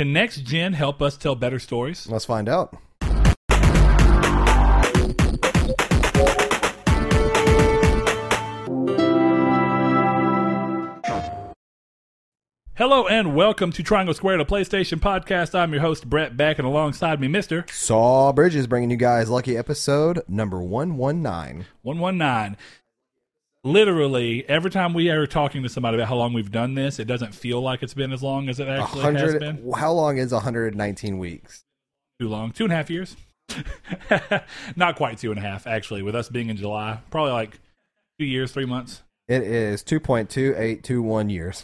Can next gen help us tell better stories? Let's find out. Hello and welcome to Triangle Squared, the PlayStation podcast. I'm your host Brett Beck, and alongside me, Mister Saul Bridges bringing you guys lucky episode number 119. One One Nine. Literally, every time we are talking to somebody about how long we've done this, it doesn't feel like it's been as long as it actually has been. How long is 119 weeks? Too long. Two and a half years. Not quite two and a half, actually, with us being in July. Probably like two years, three months. It is 2.2821 years.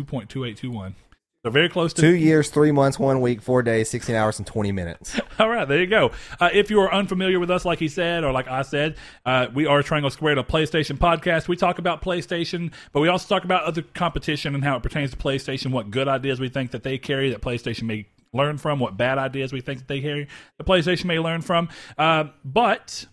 2.2821. So very close to Two years, three months, one week, four days, 16 hours, and 20 minutes. All right, there you go. Uh, if you are unfamiliar with us, like he said, or like I said, uh, we are Triangle Squared, a PlayStation podcast. We talk about PlayStation, but we also talk about other competition and how it pertains to PlayStation, what good ideas we think that they carry that PlayStation may learn from, what bad ideas we think that they carry that PlayStation may learn from. Uh, but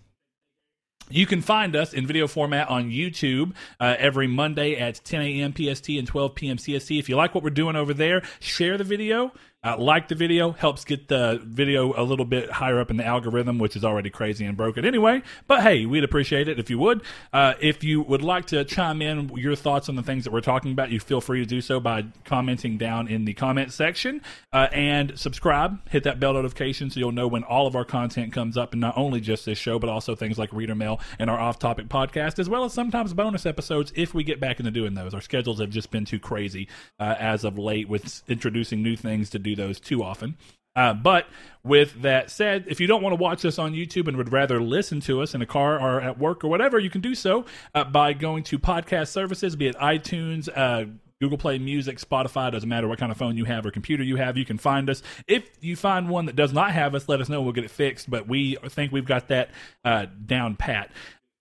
you can find us in video format on YouTube uh, every Monday at 10 a.m. PST and 12 p.m. CST. If you like what we're doing over there, share the video. Uh, like the video helps get the video a little bit higher up in the algorithm, which is already crazy and broken anyway. But hey, we'd appreciate it if you would. Uh, if you would like to chime in your thoughts on the things that we're talking about, you feel free to do so by commenting down in the comment section uh, and subscribe. Hit that bell notification so you'll know when all of our content comes up, and not only just this show, but also things like Reader Mail and our off-topic podcast, as well as sometimes bonus episodes if we get back into doing those. Our schedules have just been too crazy uh, as of late with introducing new things to do those too often. Uh, but with that said, if you don't want to watch us on YouTube and would rather listen to us in a car or at work or whatever, you can do so uh, by going to podcast services, be it iTunes, uh, Google Play Music, Spotify, doesn't matter what kind of phone you have or computer you have, you can find us. If you find one that does not have us, let us know. We'll get it fixed, but we think we've got that uh, down pat.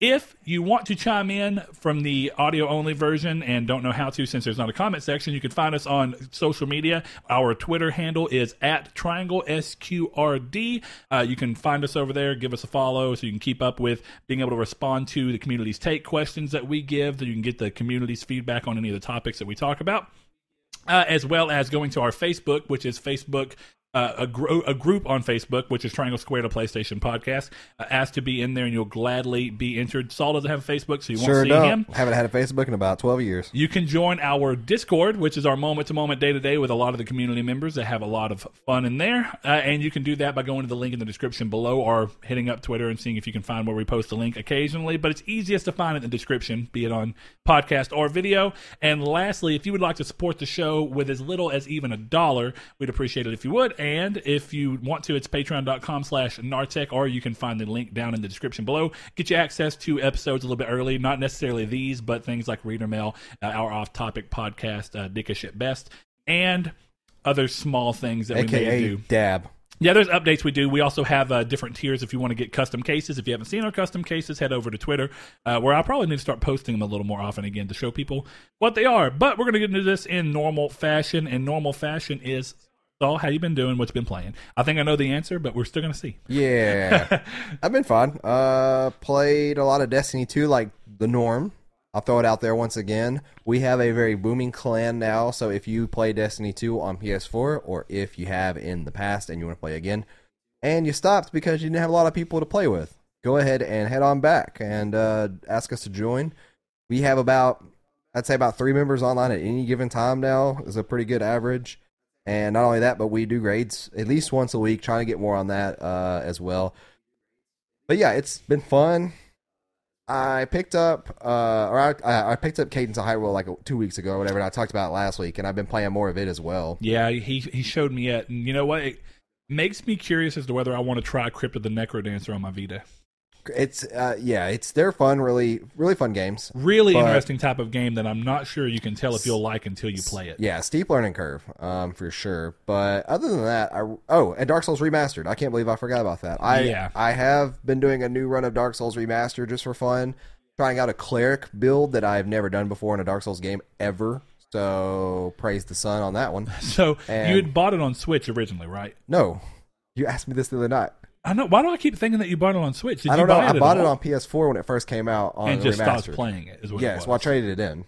If you want to chime in from the audio only version and don't know how to since there's not a comment section, you can find us on social media. Our Twitter handle is at Triangle SQRD. Uh, you can find us over there, give us a follow so you can keep up with being able to respond to the community's take questions that we give, so you can get the community's feedback on any of the topics that we talk about. Uh, as well as going to our Facebook, which is Facebook. Uh, a, a group on Facebook, which is Triangle Squared a PlayStation podcast, uh, asked to be in there, and you'll gladly be entered. Saul doesn't have a Facebook, so you Sure won't see don't. him. Haven't had a Facebook in about 12 years. You can join our Discord, which is our moment to moment, day to day with a lot of the community members that have a lot of fun in there. Uh, and you can do that by going to the link in the description below or hitting up Twitter and seeing if you can find where we post the link occasionally. But it's easiest to find it in the description, be it on podcast or video. And lastly, if you would like to support the show with as little as even a dollar, we'd appreciate it if you would. And if you want to, it's patreon.com slash Nartech, or you can find the link down in the description below. Get you access to episodes a little bit early, not necessarily these, but things like Reader Mail, uh, our off topic podcast, uh, Dickish at Best, and other small things that we may do. Dab. Yeah, there's updates we do. We also have uh, different tiers if you want to get custom cases. If you haven't seen our custom cases, head over to Twitter, uh, where I probably need to start posting them a little more often again to show people what they are. But we're going to get into this in normal fashion, and normal fashion is Saul, how you been doing? What's been playing? I think I know the answer, but we're still to see. Yeah. I've been fine. Uh, played a lot of Destiny 2 like the norm. I'll throw it out there once again. We have a very booming clan now, so if you play Destiny 2 on PS4, or if you have in the past and you want to play again, and you stopped because you didn't have a lot of people to play with, go ahead and head on back and uh, ask us to join. We have about, I'd say about three members online at any given time now, is a pretty good average. And not only that, but we do raids at least once a week, trying to get more on that uh, as well. But yeah, it's been fun. I picked up, uh, or I, I picked up Cadence of Hyrule like two weeks ago or whatever. And I talked about it last week, and I've been playing more of it as well. Yeah, he he showed me it, and you know what? It makes me curious as to whether I want to try Crypt of the NecroDancer on my Vita. It's uh, yeah, it's they're fun, really, really fun games. Really But- interesting type of game that I'm not sure you can tell if you'll like until you play it. Yeah, steep learning curve, um, for sure. But other than that, I oh, and Dark Souls Remastered. I can't believe I forgot about that. I Yeah. I have been doing a new run of Dark Souls Remastered just for fun, trying out a cleric build that I've never done before in a Dark Souls game ever. So praise the sun on that one. So And- you had bought it on Switch originally, right? No, you asked me this the other night. I know. Why do I keep thinking that you bought it on Switch? Did I don't know. I it bought it on PS4 when it first came out on and just remastered. stopped playing it. Is what it Yes, was. well, I traded it in.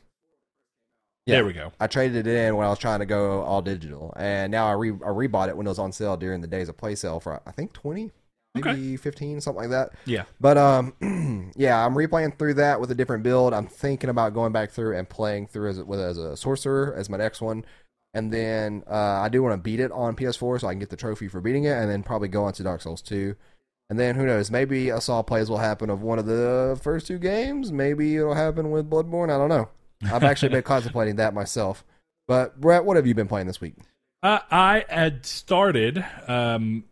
Yeah. There we go. I traded it in when I was trying to go all digital, and now I re I rebought it when it was on sale during the days of play sale for I think twenty, maybe Okay. fifteen, something like that. Yeah. But um, yeah, I'm replaying through that with a different build. I'm thinking about going back through and playing through as with as a sorcerer as my next one, and then uh, I do want to beat it on PS4 so I can get the trophy for beating it, and then probably go on to Dark Souls 2. And then who knows? Maybe a Saul plays will happen of one of the first two games. Maybe it'll happen with Bloodborne. I don't know. I've actually been contemplating that myself. But Brett, what have you been playing this week? Uh, I had started um,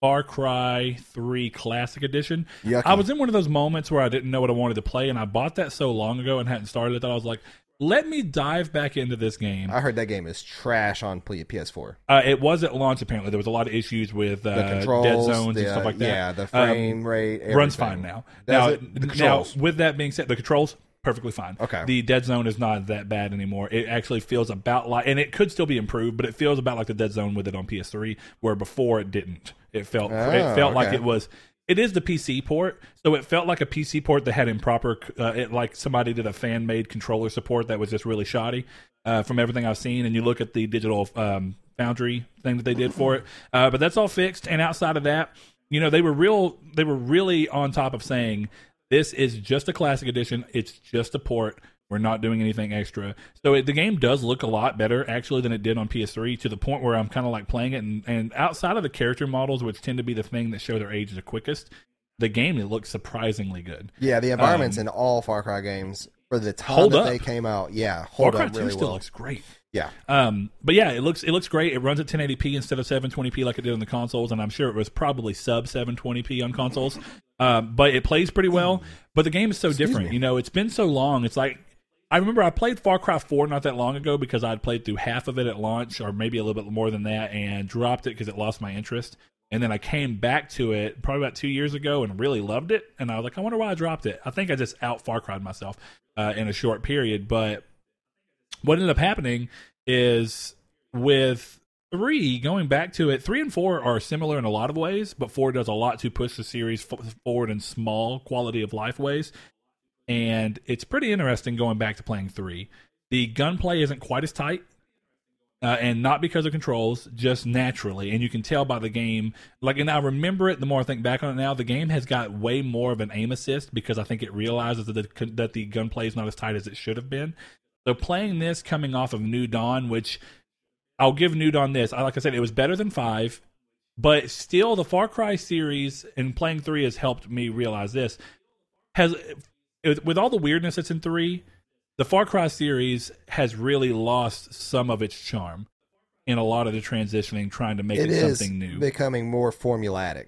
Far Cry 3 Classic Edition. Yucky. I was in one of those moments where I didn't know what I wanted to play, and I bought that so long ago and hadn't started it that I was like, let me dive back into this game. I heard that game is trash on PS4. Uh, it was at launch, apparently. There was a lot of issues with uh, The controls, dead zones the, and stuff like that. Yeah, the Um, frame rate runs everything. fine now. Does now? Now, with that being said, the controls perfectly fine. Okay. The dead zone is not that bad anymore. It actually feels about like, and it could still be improved, but it feels about like the dead zone with it on PS3, where before it didn't. It felt Oh, it felt like it was. It is the PC port, so it felt like a PC port that had improper, uh, it, like somebody did a fan made controller support that was just really shoddy. Uh, from everything I've seen, and you look at the digital um, Foundry thing that they did for it, uh, but that's all fixed. And outside of that, you know, they were real. They were really on top of saying this is just a classic edition. It's just a port. We're not doing anything extra. So it, the game does look a lot better actually than it did on PS3 to the point where I'm kind of like playing it. And, and outside of the character models, which tend to be the thing that show their age the quickest, the game it looks surprisingly good. Yeah, the environments in all Far Cry games for the time Um, Hold that up. they came out, yeah, Far Cry up 2 still well. looks great. Yeah, Um, but yeah, it looks it looks great. It runs at 1080p instead of 720p like it did on the consoles, and I'm sure it was probably sub 720p on consoles. Um, but it plays pretty well. But the game is so different. me. You know, it's been so long. It's like I remember I played Far Cry 4 not that long ago because I'd played through half of it at launch, or maybe a little bit more than that, and dropped it because it lost my interest. And then I came back to it probably about two years ago and really loved it. And I was like, I wonder why I dropped it. I think I just out Far Cried myself uh, in a short period. But what ended up happening is with three going back to it three and four are similar in a lot of ways but four does a lot to push the series forward in small quality of life ways and it's pretty interesting going back to playing three the gunplay isn't quite as tight uh, and not because of controls, just naturally. And you can tell by the game. Like, and I remember it. The more I think back on it now, the game has got way more of an aim assist because I think it realizes that the, that the gunplay is not as tight as it should have been. So playing this coming off of New Dawn, which I'll give New Dawn this. I like I said, it was better than five, but still the Far Cry series and playing three has helped me realize this has with all the weirdness that's in three, the Far Cry series has really lost some of its charm in a lot of the transitioning, trying to make it, it is something new. becoming more formulatic.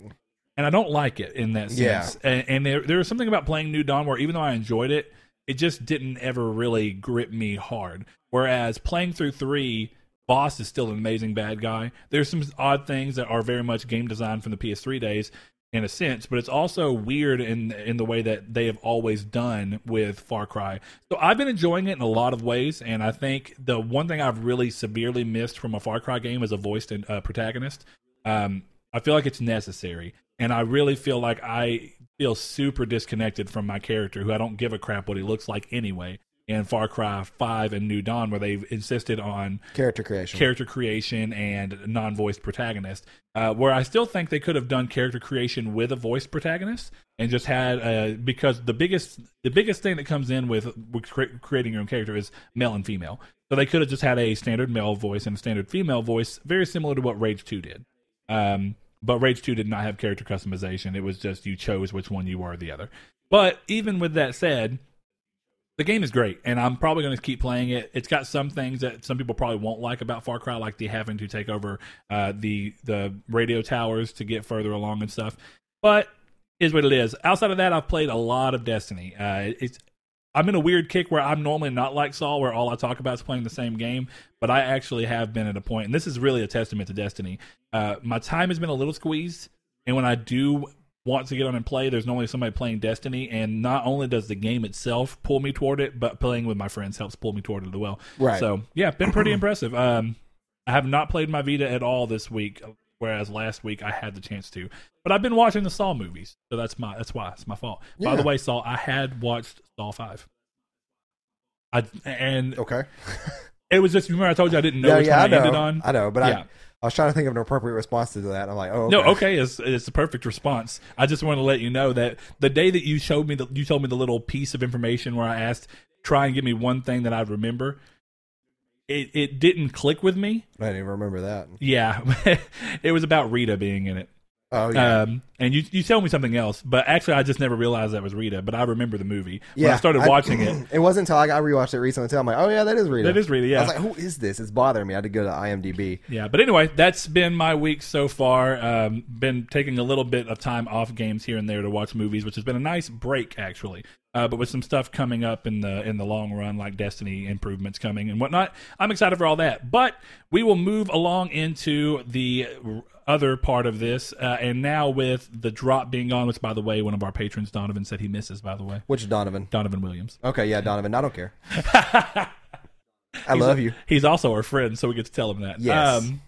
and I don't like it in that sense. Yeah. And, and there there was something about playing New Dawn where even though I enjoyed it, it just didn't ever really grip me hard. Whereas playing through three, Boss is still an amazing bad guy. There's some odd things that are very much game design from the PS3 days in a sense, but it's also weird in in the way that they have always done with Far Cry. So I've been enjoying it in a lot of ways, and I think the one thing I've really severely missed from a Far Cry game is a voiced uh, protagonist. Um, I feel like it's necessary, and I really feel like I feel super disconnected from my character, who I don't give a crap what he looks like anyway. In Far Cry Five and New Dawn, where they've insisted on Character creation. character creation and non-voiced protagonist. Uh, where I still think they could have done character creation with a voiced protagonist and just had uh, because the biggest the biggest thing that comes in with, with cre- creating your own character is male and female. So they could have just had a standard male voice and a standard female voice, very similar to what Rage Two did. Um, but Rage Two did not have character customization. It was just you chose which one you were or the other. But even with that said, the game is great, and I'm probably going to keep playing it. It's got some things that some people probably won't like about Far Cry, like the having to take over uh, the the radio towers to get further along and stuff. But is what it is. Outside of that, I've played a lot of Destiny. Uh, it's I'm in a weird kick where I'm normally not like Saul, where all I talk about is playing the same game. But I actually have been at a point, and this is really a testament to Destiny. Uh, my time has been a little squeezed, and when I do want to get on and play, there's normally somebody playing Destiny, and not only does the game itself pull me toward it, but playing with my friends helps pull me toward it as well. Right. So yeah, been pretty impressive. Um, I have not played my Vita at all this week, whereas last week I had the chance to. But I've been watching the Saw movies, so that's my that's why it's my fault. By the way, Saul, I had watched Saw five. I and Okay. It was just remember I told you I didn't know No, which yeah, I one I, know. ended on. I know, but Yeah. I, I was trying to think of an appropriate response to that. I'm like, oh, okay. No, okay, it's, it's the perfect response. I just want to let you know that the day that you showed me, the, you told me the little piece of information where I asked, try and give me one thing that I'd remember. It it didn't click with me. I didn't even remember that. Yeah, it was about Rita being in it. Oh yeah, Um, and you you told me something else, but actually I just never realized that was Rita. But I remember the movie when yeah. I started watching it. It wasn't until I got rewatched it recently until I'm like, oh yeah, that is Rita. That is Rita. Yeah, I was like, who is this? It's bothering me. I had to go to IMDb. Yeah, but anyway, that's been my week so far. Um, been taking a little bit of time off games here and there to watch movies, which has been a nice break actually. Uh, but with some stuff coming up in the in the long run, like Destiny improvements coming and whatnot, I'm excited for all that. But we will move along into the other part of this, uh, and now with the drop being gone, which by the way, one of our patrons, Donovan, said he misses. By the way, Which Donovan? Donovan Williams. Okay, yeah, Donovan. I don't care. I love you. He's also our friend, so we get to tell him that. Yes. Um,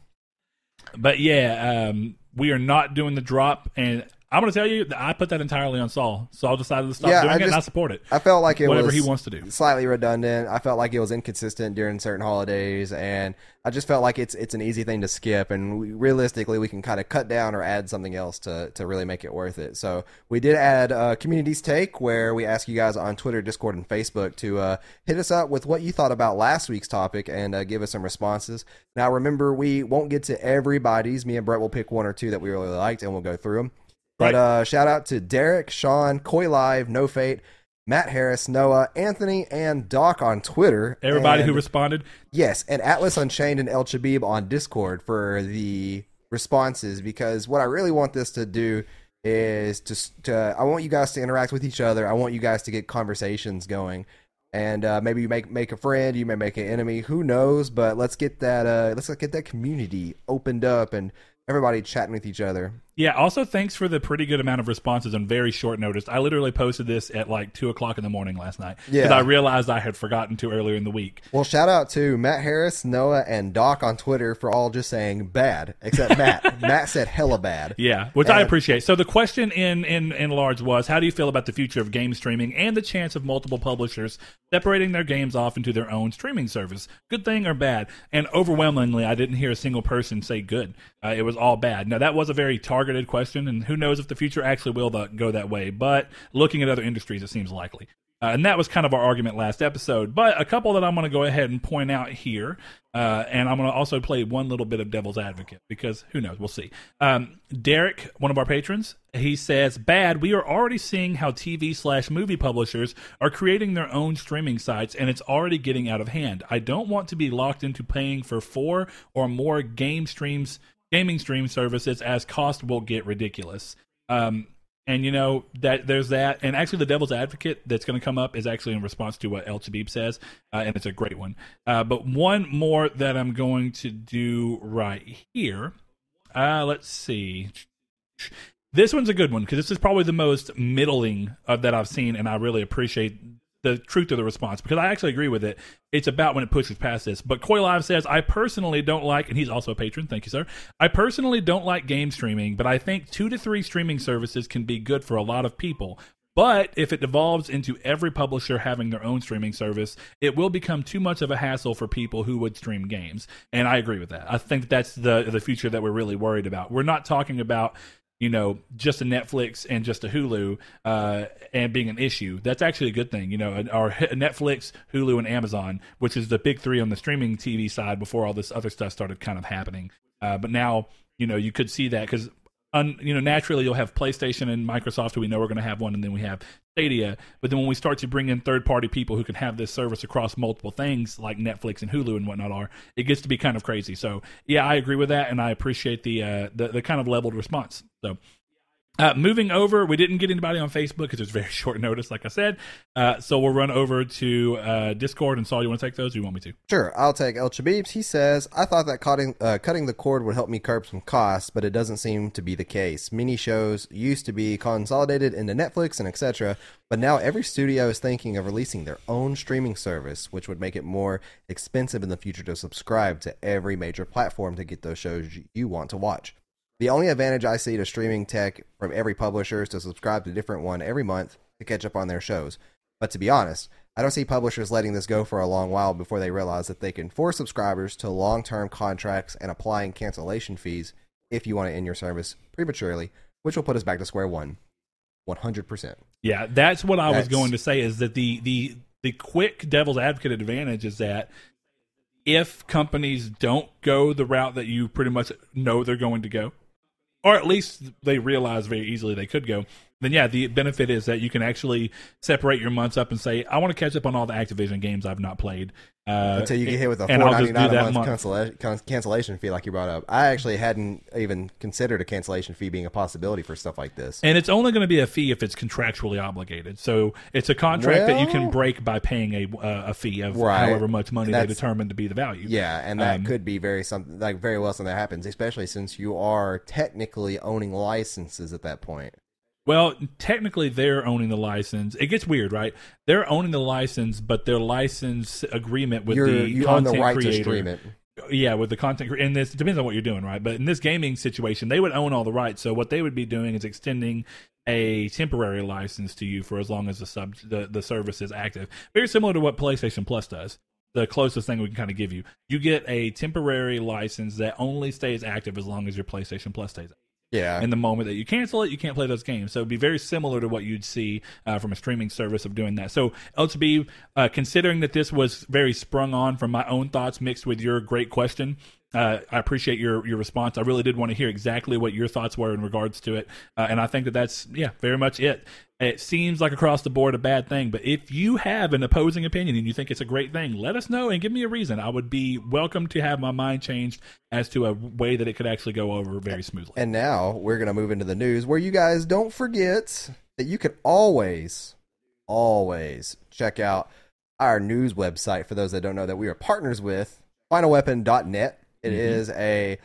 but yeah, um, we are not doing the drop, and I'm going to tell you that I put that entirely on Saul. Saul decided to stop Yeah, doing I it, and I support it. I felt like it Whatever was he wants to do. slightly redundant. I felt like it was inconsistent during certain holidays, and I just felt like it's it's an easy thing to skip. And we, realistically, we can kind of cut down or add something else to to really make it worth it. So we did add uh, communities take, where we ask you guys on Twitter, Discord, and Facebook to uh, hit us up with what you thought about last week's topic and uh, give us some responses. Now, remember, we won't get to everybody's. Me and Brett will pick one or two that we really liked, and we'll go through them. But Right. uh, shout out to Derek, Sean, Koi Live, No Fate, Matt Harris, Noah, Anthony, and Doc on Twitter. Everybody who responded, yes, and Atlas Unchained and El Chabib on Discord for the responses because what I really want this to do is to, to I want you guys to interact with each other. I want you guys to get conversations going. And uh, maybe you make make a friend, you may make an enemy, who knows? But let's get that uh, let's get that community opened up and everybody chatting with each other. Yeah. Also, thanks for the pretty good amount of responses on very short notice. I literally posted this at like two o'clock in the morning last night because Yeah. I realized I had forgotten to earlier in the week. Well, shout out to Matt Harris, Noah, and Doc on Twitter for all just saying bad, except Matt. Matt said hella bad. Yeah, which I And- appreciate. So the question in, in in large was, how do you feel about the future of game streaming and the chance of multiple publishers separating their games off into their own streaming service? Good thing or bad? And overwhelmingly, I didn't hear a single person say good. Uh, it was all bad. Now that was a very targeted question, and who knows if the future actually will go that way? But looking at other industries, it seems likely. Uh, and that was kind of our argument last episode. But a couple that I'm going to go ahead and point out here, uh, and I'm going to also play one little bit of devil's advocate because who knows? We'll see. Um, Derek, one of our patrons, he says, "Bad. We are already seeing how TV slash movie publishers are creating their own streaming sites, and it's already getting out of hand. I don't want to be locked into paying for four or more game streams." Gaming stream services as cost will get ridiculous. Um, and you know that there's that, and actually the devil's advocate that's going to come up is actually in response to what El Chabib says, uh, and it's a great one. Uh, but one more that I'm going to do right here. Uh, let's see. This one's a good one because this is probably the most middling of that I've seen, and I really appreciate the truth of the response because I actually agree with it. It's about when it pushes past this. But Koi Live says, I personally don't like, and he's also a patron. Thank you, sir. I personally don't like game streaming, but I think two to three streaming services can be good for a lot of people. But if it devolves into every publisher having their own streaming service, it will become too much of a hassle for people who would stream games. And I agree with that. I think that's the the future that we're really worried about. We're not talking about you know, just a Netflix and just a Hulu uh, and being an issue. That's actually a good thing. You know, our Netflix, Hulu, and Amazon, which is the big three on the streaming TV side before all this other stuff started kind of happening. Uh, but now, you know, you could see that because. Un, you know, naturally you'll have PlayStation and Microsoft, who we know we're going to have one, and then we have Stadia. But then when we start to bring in third-party people who can have this service across multiple things, like Netflix and Hulu and whatnot, are it gets to be kind of crazy. So yeah, I agree with that, and I appreciate the uh, the, the kind of leveled response. So. Uh, moving over, we didn't get anybody on Facebook because it's very short notice, like I said. Uh, so we'll run over to uh, Discord. And Saul, you want to take those? Or you want me to? Sure, I'll take El Chabibs. He says, I thought that cutting, uh, cutting the cord would help me curb some costs, but it doesn't seem to be the case. Mini shows used to be consolidated into Netflix and etc., but now every studio is thinking of releasing their own streaming service, which would make it more expensive in the future to subscribe to every major platform to get those shows you want to watch. The only advantage I see to streaming tech from every publisher is to subscribe to a different one every month to catch up on their shows. But to be honest, I don't see publishers letting this go for a long while before they realize that they can force subscribers to long term contracts and applying cancellation fees if you want to end your service prematurely, which will put us back to square one. 100%. Yeah, that's what I was going to say. Is that the the the quick devil's advocate advantage is that if companies don't go the route that you pretty much know they're going to go, or at least they realize very easily they could go, then yeah, the benefit is that you can actually separate your months up and say, I want to catch up on all the Activision games I've not played. Uh, Until you get hit with a four ninety nine a month, month. cancella- cancellation fee, like you brought up. I actually hadn't even considered a cancellation fee being a possibility for stuff like this. And it's only going to be a fee if it's contractually obligated. So it's a contract that you can break by paying a uh, a fee of Right. however much money they determine to be the value. Yeah, and that Um, could be very something like very well something that happens, especially since you are technically owning licenses at that point. Well, technically, they're owning the license. It gets weird, right? They're owning the license, but their license agreement with You're, the you own content the right creator, to stream it. yeah, with the content, and this depends on what you're doing, right? But in this gaming situation, they would own all the rights. So what they would be doing is extending a temporary license to you for as long as the sub the, the service is active. Very similar to what PlayStation Plus does. The closest thing we can kind of give you, you get a temporary license that only stays active as long as your PlayStation Plus stays active Yeah, and the moment that you cancel it, you can't play those games. So it'd be very similar to what you'd see uh, from a streaming service of doing that. So LTB, uh, considering that this was very sprung on from my own thoughts mixed with your great question, uh, I appreciate your your response. I really did want to hear exactly what your thoughts were in regards to it, uh, and I think that that's yeah, very much it. It seems like across the board a bad thing, but if you have an opposing opinion and you think it's a great thing, let us know and give me a reason. I would be welcome to have my mind changed as to a way that it could actually go over very smoothly. and now we're gonna move into the news, where you guys don't forget that you can always, always check out our news website. For those that don't know, that we are partners with FinalWeapon.net. It Mhm. is a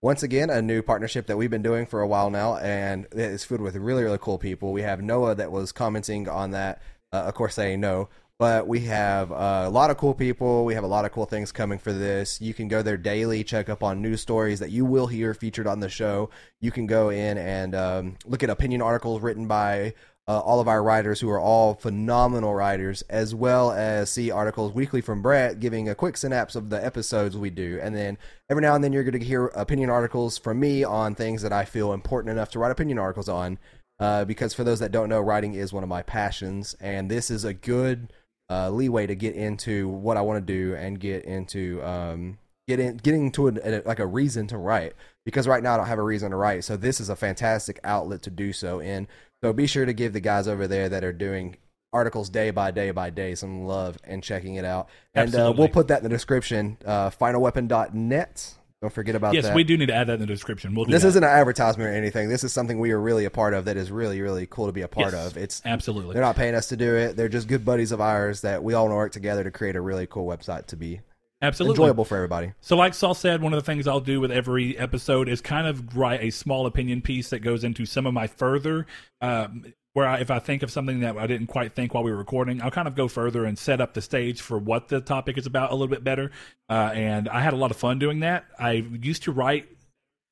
once again a new partnership that we've been doing for a while now, and it is filled with really really cool people. We have Noah that was commenting on that, uh, of course saying no. But we have uh, a lot of cool people. We have a lot of cool things coming for this. You can go there daily, check up on news stories that you will hear featured on the show. You can go in and um, look at opinion articles written by uh, all of our writers who are all phenomenal writers, as well as see articles weekly from Brett giving a quick synapse of the episodes we do. And then every now and then you're going to hear opinion articles from me on things that I feel important enough to write opinion articles on. Uh, because for those that don't know, writing is one of my passions, and this is a good uh, leeway to get into what I want to do and get into um, get in getting to a, like a reason to write. Because right now I don't have a reason to write, so this is a fantastic outlet to do so in. So be sure to give the guys over there that are doing articles day by day by day some love and checking it out. And uh, we'll put that in the description. Uh, finalweapon.net. Don't forget about yes, that. we do need to add that in the description. We'll do This isn't an advertisement or anything. This is something we are really a part of that is really, really cool to be a part Yes, of. It's absolutely. they're not paying us to do it. They're just good buddies of ours that we all want to work together to create a really cool website to be Absolutely. enjoyable for everybody. So, like Saul said, one of the things I'll do with every episode is kind of write a small opinion piece that goes into some of my further. Um, where I, if I think of something that I didn't quite think while we were recording, I'll kind of go further and set up the stage for what the topic is about a little bit better. Uh, and I had a lot of fun doing that. I used to write,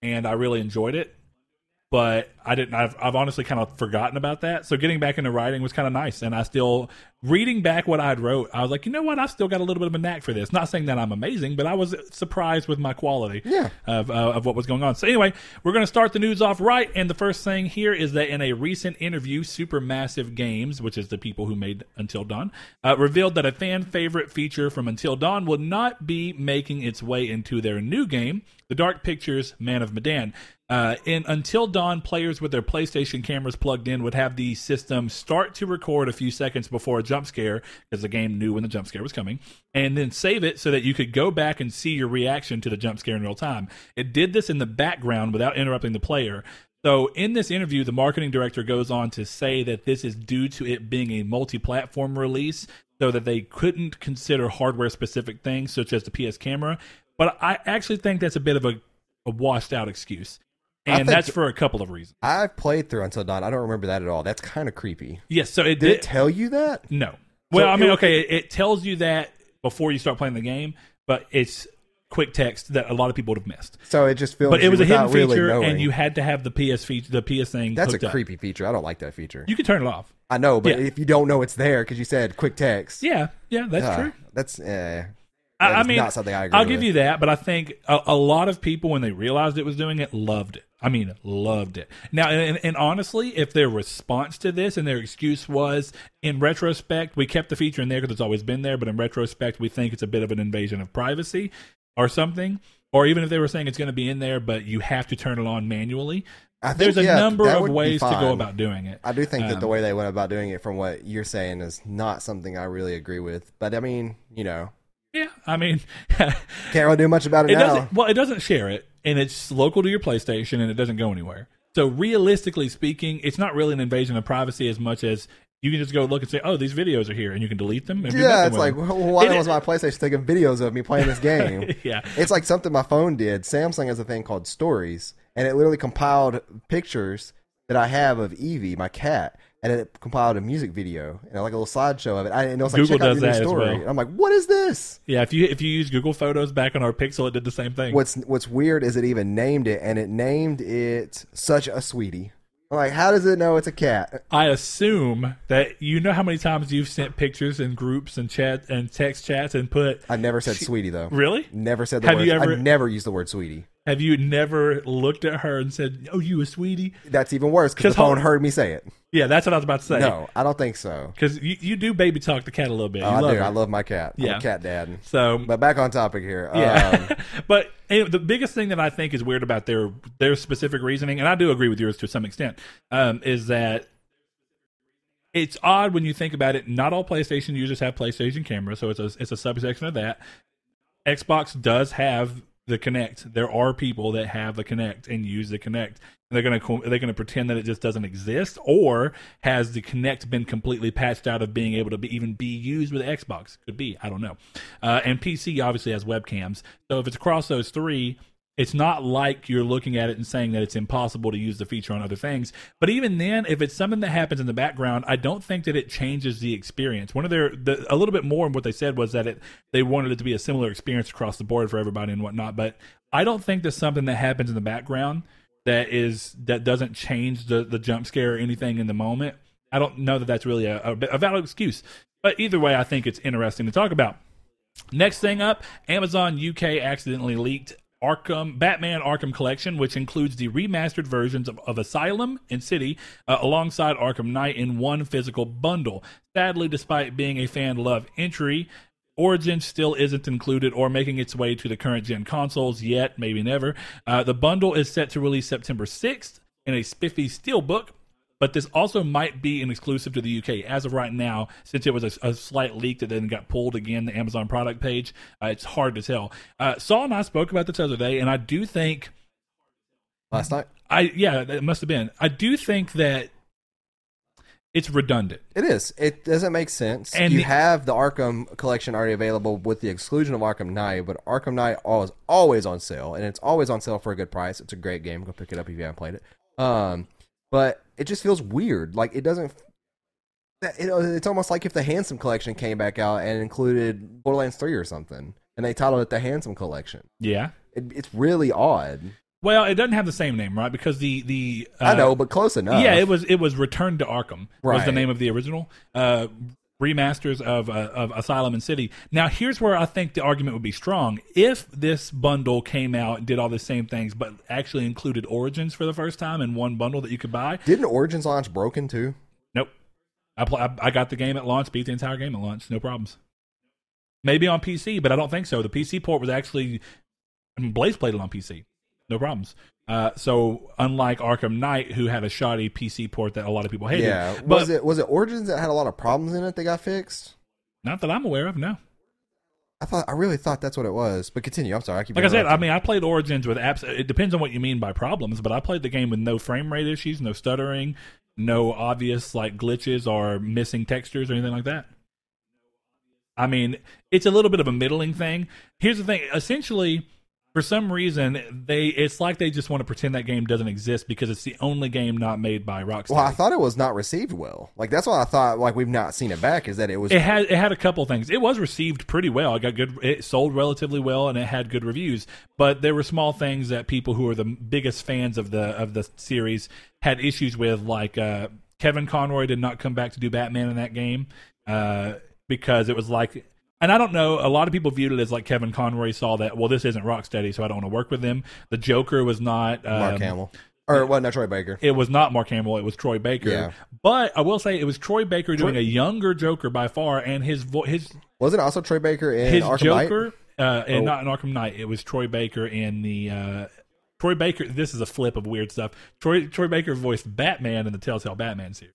and I really enjoyed it. But I didn't. I've, I've honestly kind of forgotten about that. So getting back into writing was kind of nice, and I still reading back what I'd wrote. I was like, you know what? I've still got a little bit of a knack for this. Not saying that I'm amazing, but I was surprised with my quality Yeah. of, uh, of what was going on. So anyway, we're going to start the news off right, and the first thing here is that in a recent interview, Supermassive Games, which is the people who made Until Dawn, uh, revealed that a fan favorite feature from Until Dawn will not be making its way into their new game, The Dark Pictures Man of Medan. Uh, in Until Dawn, players with their PlayStation cameras plugged in would have the system start to record a few seconds before a jump scare, because the game knew when the jump scare was coming, and then save it so that you could go back and see your reaction to the jump scare in real time. It did this in the background without interrupting the player. So, in this interview, the marketing director goes on to say that this is due to it being a multi platform release, so that they couldn't consider hardware specific things such as the PS camera. But I actually think that's a bit of a, a washed out excuse. And that's for a couple of reasons. I've played through Until Dawn. I don't remember that at all. That's kind of creepy. Yes, so it Did did. it tell you that? no. Well, So I mean, it- okay, it, it tells you that before you start playing the game, but it's quick text that a lot of people would have missed. So it just feels. But it was a hidden without really feature, and you had to have the PS feature, the PS thing. That's a hooked up. creepy feature. I don't like that feature. You can turn it off. I know, but Yeah. if you don't know it's there because you said quick text, Yeah, yeah, that's uh, true. That's uh, that I is mean, not something I agree I'll give you that, but I think a, a lot of people, when they realized it was doing it, loved it. I mean, loved it. Now, and, and honestly, if their response to this and their excuse was, in retrospect, we kept the feature in there because it's always been there, but in retrospect, we think it's a bit of an invasion of privacy or something, or even if they were saying it's going to be in there, but you have to turn it on manually, I think, there's a yeah, number of ways to go about doing it. I do think that the Um, way they went about doing it, from what you're saying, is not something I really agree with. But I mean, you know, Yeah, I mean, can't really do much about it, It now. doesn't. Well, it doesn't share it, and it's local to your PlayStation, and it doesn't go anywhere. So realistically speaking, it's not really an invasion of privacy as much as you can just go look and say, "Oh, these videos are here," and you can delete them. And Yeah, it's like, well, why It- was my PlayStation taking videos of me playing this game? yeah, It's like something my phone did. Samsung has a thing called Stories, and it literally compiled pictures that I have of Evie, my cat, and it compiled a music video and like a little slideshow of it. I, and it was like, Google check out does your new that as story. well. I'm like, what is this? yeah. If you if you use Google Photos back on our Pixel, it did the same thing. What's What's weird is it even named it, and it named it such a sweetie. I'm like, how does it know it's a cat? I assume that you know how many times you've sent pictures in groups and chat and text chats and put. I never said sweetie though. Really? Never said the Have word. you ever- I never used the word sweetie. Have you never looked at her and said, "Oh, you a sweetie"? That's even worse because the phone heard me say it. Yeah, that's what I was about to say. No, I don't think so. because you, you do baby talk the cat a little bit. You Oh, I love do. her. I love my cat. I'm Yeah. a cat dad. so But back on topic here. Yeah, Um, but anyway, the biggest thing that I think is weird about their their specific reasoning, and I do agree with yours to some extent, um, is that it's odd when you think about it. Not all PlayStation users have PlayStation cameras, so it's a it's a subsection of that. Xbox does have the Kinect. There are people that have the Kinect and use the Kinect. They're gonna they're gonna pretend that it just doesn't exist, or has the Kinect been completely patched out of being able to be, even be used with Xbox? Could be, I don't know. Uh, and PC obviously has webcams, so if it's across those three, it's not like you're looking at it and saying that it's impossible to use the feature on other things. But even then, if it's something that happens in the background, I don't think that it changes the experience. One of their the, a little bit more of what they said was that it they wanted it to be a similar experience across the board for everybody and whatnot. But I don't think there's something that happens in the background that is that doesn't change the the jump scare or anything in the moment. I don't know that that's really a, a, a valid excuse. But either way, I think it's interesting to talk about. Next thing up, Amazon UK accidentally leaked Arkham Batman Arkham Collection, which includes the remastered versions of, of Asylum and City uh, alongside Arkham Knight in one physical bundle. Sadly, despite being a fan loved entry, Origin still isn't included or making its way to the current gen consoles yet, maybe never. Uh, the bundle is set to release September 6th in a spiffy steelbook, but this also might be an exclusive to the UK as of right now, since it was a, a slight leak that then got pulled again the Amazon product page. Uh, it's hard to tell. Uh, Saul and I spoke about this the other day, and I do think last night. I yeah, it must have been. I do think that it's redundant. It is. It doesn't make sense. And you the- have the Arkham collection already available with the exclusion of Arkham Knight, but Arkham Knight is always on sale, and it's always on sale for a good price. It's a great game. Go pick it up if you haven't played it. Um, but it just feels weird. Like it doesn't. It, it's almost like if the Handsome collection came back out and included Borderlands Three or something, and they titled it the Handsome collection. Yeah. It, it's really odd. Well, it doesn't have the same name, right? Because the the uh, I know, but close enough. Yeah, it was it was Return to Arkham was the name of the original uh, remasters of uh, of Asylum and City. Now, here's where I think the argument would be strong. If this bundle came out and did all the same things, but actually included Origins for the first time in one bundle that you could buy, Didn't Origins launch broken too? nope. I, pl- I I got the game at launch, beat the entire game at launch, no problems. Maybe on PC, but I don't think so. The PC port was actually I mean, Blaze played it on PC, no problems. Uh, so unlike Arkham Knight, who had a shoddy PC port that a lot of people hated, Yeah. but was it was it Origins that had a lot of problems in it that got fixed? not that I'm aware of. No, I thought I really thought that's what it was. But continue. I'm sorry. I keep like I said, I mean, I played Origins with apps. It depends on what you mean by problems, but I played the game with no frame rate issues, no stuttering, no obvious like glitches or missing textures or anything like that. I mean, it's a little bit of a middling thing. Here's the thing: essentially, for some reason, they it's like they just want to pretend that game doesn't exist because it's the only game not made by Rockstar. Well, I thought it was not received well. Like that's why I thought. Like we've not seen it back. Is that it was? It had it had a couple things. It was received pretty well. It got good. It sold relatively well, and it had good reviews. But there were small things that people who are the biggest fans of the of the series had issues with, like uh, Kevin Conroy did not come back to do Batman in that game uh, because it was like. And I don't know. A lot of people viewed it as like Kevin Conroy saw that. Well, this isn't Rocksteady, so I don't want to work with them. The Joker was not um, Mark Hamill. Or, well, not Troy Baker. it was not Mark Hamill. It was Troy Baker. Yeah. But I will say it was Troy Baker doing a younger Joker by far, and his vo- his Wasn't it also Troy Baker in his Arkham Joker, uh, and Oh. not in Arkham Knight. It was Troy Baker in the uh, Troy Baker. This is a flip of weird stuff. Troy Troy Baker voiced Batman in the Telltale Batman series,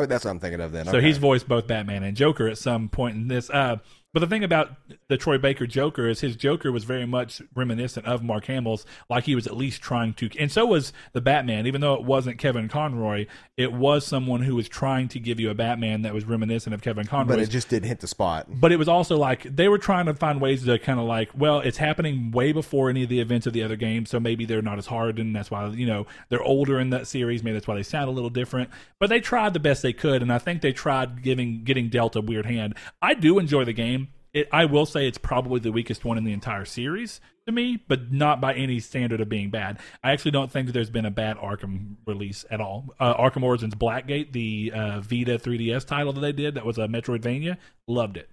Oh, that's what I'm thinking of then. so Okay. he's voiced both Batman and Joker at some point in this. Uh, but the thing about the Troy Baker Joker is his Joker was very much reminiscent of Mark Hamill's, like he was at least trying to, and so was the Batman. Even though it wasn't Kevin Conroy, it was someone who was trying to give you a Batman that was reminiscent of Kevin Conroy. but it just didn't hit the spot. but it was also like they were trying to find ways to kind of like, well, it's happening way before any of the events of the other games, so maybe they're not as hard, and that's why you know they're older in that series. Maybe that's why they sound a little different. But they tried the best they could, and I think they tried giving getting dealt a weird hand. I do enjoy the game. It, I will say it's probably the weakest one in the entire series to me, but not by any standard of being bad. I actually don't think that there's been a bad Arkham release at all. Uh, Arkham Origins Blackgate, the uh, Vita 3DS title that they did, that was a Metroidvania, loved it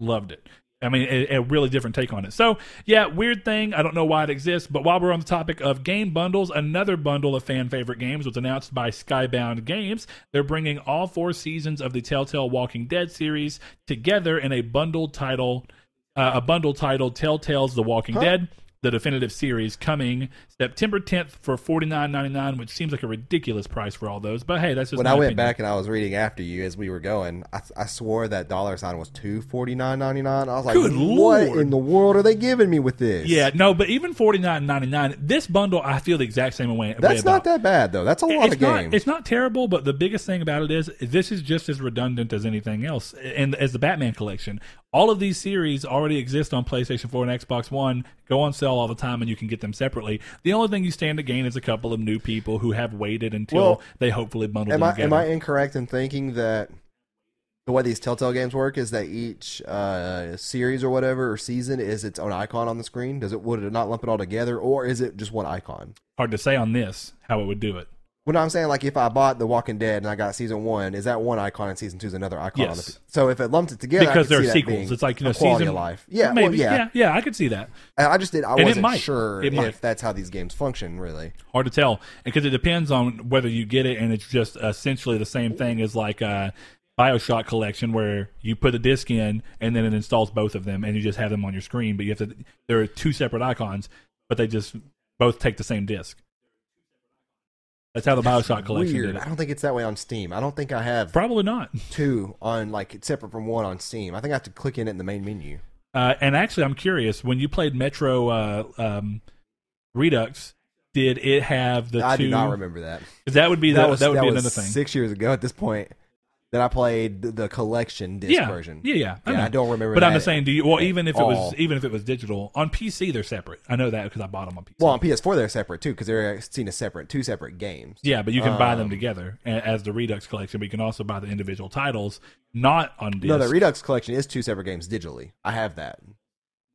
loved it. I mean, a, a really different take on it. So, yeah, weird thing. I don't know why it exists. But while we're on the topic of game bundles, another bundle of fan favorite games was announced by Skybound Games. They're bringing all four seasons of the Telltale Walking Dead series together in a bundled title, uh, a bundle titled Telltale's The Walking Dead. The definitive series coming September 10th for forty nine ninety nine, which seems like a ridiculous price for all those. But hey, that's just when I went opinion. back and I was reading after you as we were going, I, I swore that dollar sign was two forty nine ninety nine. I was like, Good "What Lord. in the world are they giving me with this?" Yeah, no, but even forty nine ninety nine, this bundle I feel the exact same way. way that's about. not that bad though. That's a lot it's of not, games. It's not terrible, but the biggest thing about it is this is just as redundant as anything else. And as the Batman collection, all of these series already exist on PlayStation 4 and Xbox One, go on sale all the time, and you can get them separately. The only thing you stand to gain is a couple of new people who have waited until Well, they hopefully bundle am them I together. am I incorrect in thinking that the way these Telltale games work is that each uh, series or whatever or season is its own icon on the screen? Does it would it not lump it all together, or is it just one icon? Hard to say on this how it would do it. No, I'm saying like if I bought The Walking Dead and I got season one, is that one icon and season two is another icon? On Yes. so if it lumped it together, Because they're that sequels. It's like, you know, season- of life. Yeah, Maybe. well, yeah. yeah, yeah, I could see that. I just did. I it wasn't sure It if might. that's how these games function. Really, hard to tell because it depends on whether you get it and it's just essentially the same thing as like a bioshock collection where you put a disc in and then it installs both of them and you just have them on your screen but you have to there are two separate icons but they just both take the same disc that's how the bioshock collection weird. did I don't think it's that way on Steam. I don't think I have probably not two on like separate from one on Steam. I think I have to click in it in the main menu. uh, and actually i'm curious when you played metro uh, um, redux did it have the I two do not remember that. that would be that, was that would that be was another thing Six years ago at this point that I played the, the collection disc yeah, version. Yeah, yeah. Yeah. I don't remember But I'm just saying, do you? Well, even if it was, even if it was digital on PC, they're separate. I know that because I bought them on PC. Well, on PS4 they're separate too because they're seen as separate, two separate games. yeah, but you can buy them Um, together as the Redux collection. But you can also buy the individual titles, not on disc. No, the Redux collection is two separate games digitally. I have that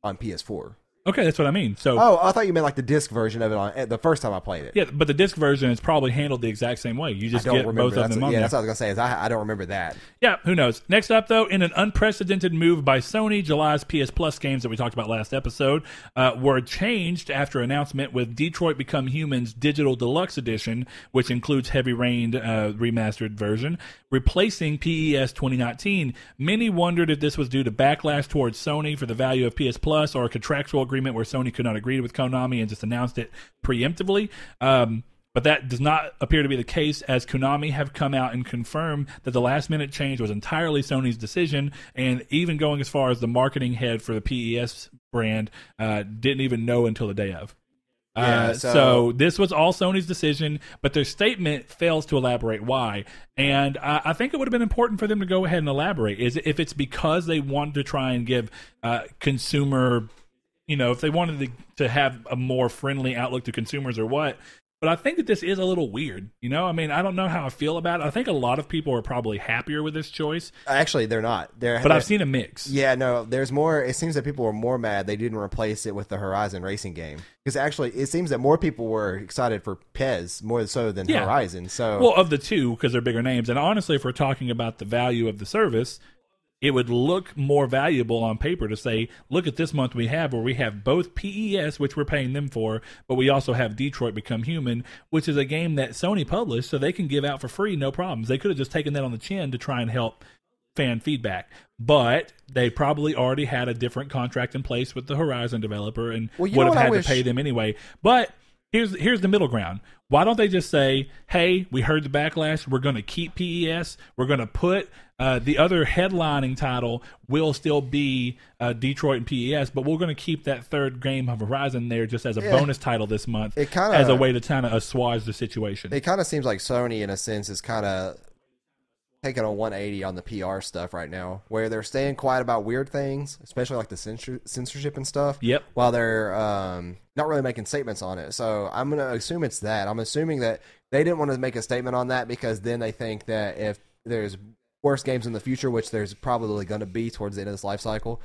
on PS4. Okay, that's what I mean. So Oh, I thought you meant like the disc version of it on the first time I played it. yeah, but the disc version is probably handled the exact same way. You just get remember. both of That's, them on yeah, there. that's what I was gonna say. Is I, I don't remember that. Yeah, who knows? Next up, though, in an unprecedented move by Sony, July's PS Plus games that we talked about last episode uh, were changed after announcement with Detroit Become Humans Digital Deluxe Edition, which includes Heavy Rain uh, remastered version, replacing PES 2019. Many wondered if this was due to backlash towards Sony for the value of PS Plus or a contractual agreement where Sony could not agree with Konami and just announced it preemptively. Um, but that does not appear to be the case, as Konami have come out and confirmed that the last minute change was entirely Sony's decision, and even going as far as the marketing head for the PES brand uh, didn't even know until the day of. Yeah, uh, so, so- this was all Sony's decision, but their statement fails to elaborate why. And I, I think it would have been important for them to go ahead and elaborate. Is if it's because they wanted to try and give uh, consumer, you know, if they wanted to, to have a more friendly outlook to consumers or what? But I think that this is a little weird. You know, I mean, I don't know how I feel about it. I think a lot of people are probably happier with this choice, Actually, they're not. They're but I've seen a mix. Yeah, no, there's more. It seems that people were more mad they didn't replace it with the Horizon racing game because actually, it seems that more people were excited for PES more so than Yeah. Horizon. So Well, of the two, because they're bigger names. And honestly, if we're talking about the value of the service, it would look more valuable on paper to say, look at this month we have where we have both PES, which we're paying them for, but we also have Detroit Become Human, which is a game that Sony published, so they can give out for free, no problems. They could have just taken that on the chin to try and help fan feedback. But they probably already had a different contract in place with the Horizon developer and Well, would have had wish- to pay them anyway. But here's here's the middle ground. Why don't they just say, "Hey, we heard the backlash. We're going to keep PES. We're going to put uh, the other headlining title will still be uh, Detroit and PES, but we're going to keep that third game of Horizon there just as a Yeah. bonus title this month, It kinda- as a way to kind of assuage the situation." it kind of seems like Sony, in a sense, is kind of taking a 180 on the PR stuff right now, where they're staying quiet about weird things, especially like the censor- censorship and stuff. Yep. While they're um, not really making statements on it. So I'm gonna assume it's that. I'm assuming that they didn't want to make a statement on that because then they think that if there's worse games in the future, which there's probably going to be towards the end of this life cycle,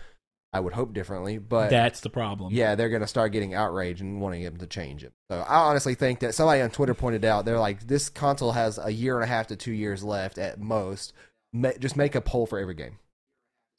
I would hope differently. But That's the problem. yeah, they're going to start getting outraged and wanting him to change it. So I honestly think that somebody on Twitter pointed out they're like, this console has a year and a half to two years left at most. Just make a poll for every game.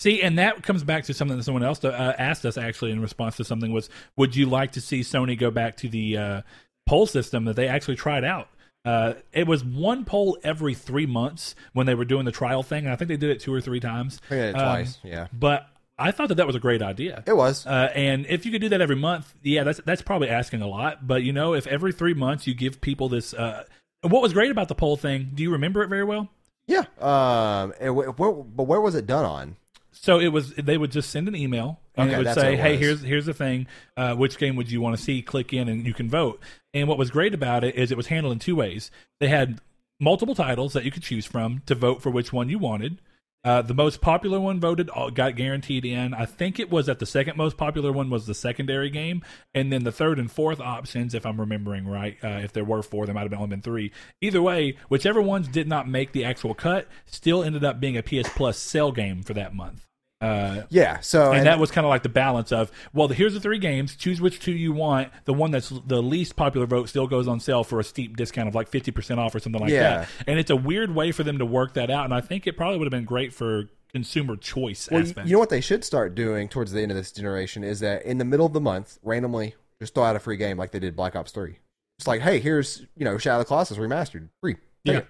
See, and that comes back to something that someone else uh, asked us actually in response to something was, would you like to see Sony go back to the uh, poll system that they actually tried out? Uh, it was one poll every three months when they were doing the trial thing, and I think they did it two or three times. Um, twice. Yeah, But I thought that that was a great idea. it was. Uh, and if you could do that every month, yeah, that's that's probably asking a lot. But you know, if every three months you give people this, uh, what was great about the poll thing? Do you remember it very well? yeah. Um. And wh- but where was it done on? So it was they would just send an email and Okay, it would say, it "Hey, here's here's the thing. Uh, which game would you want to see? Click in and you can vote." And what was great about it is it was handled in two ways. They had multiple titles that you could choose from to vote for which one you wanted. Uh, the most popular one voted got guaranteed in. I think it was that the second most popular one was the secondary game, and then the third and fourth options, if I'm remembering right, uh, if there were four, there might have only been three. Either way, whichever ones did not make the actual cut, still ended up being a PS Plus sell game for that month. Uh, Yeah. So and, that was kind of like the balance of well here's the three games choose which two you want the one that's the least popular vote still goes on sale for a steep discount of like 50% off or something like Yeah. that and it's a weird way for them to work that out and i think it probably would have been great for consumer choice Well, aspect you know what they should start doing towards the end of this generation is that in the middle of the month, randomly, just throw out a free game like they did Black Ops Three. It's like, hey, here's you know Shadow of the Colossus remastered, free. Take yeah it.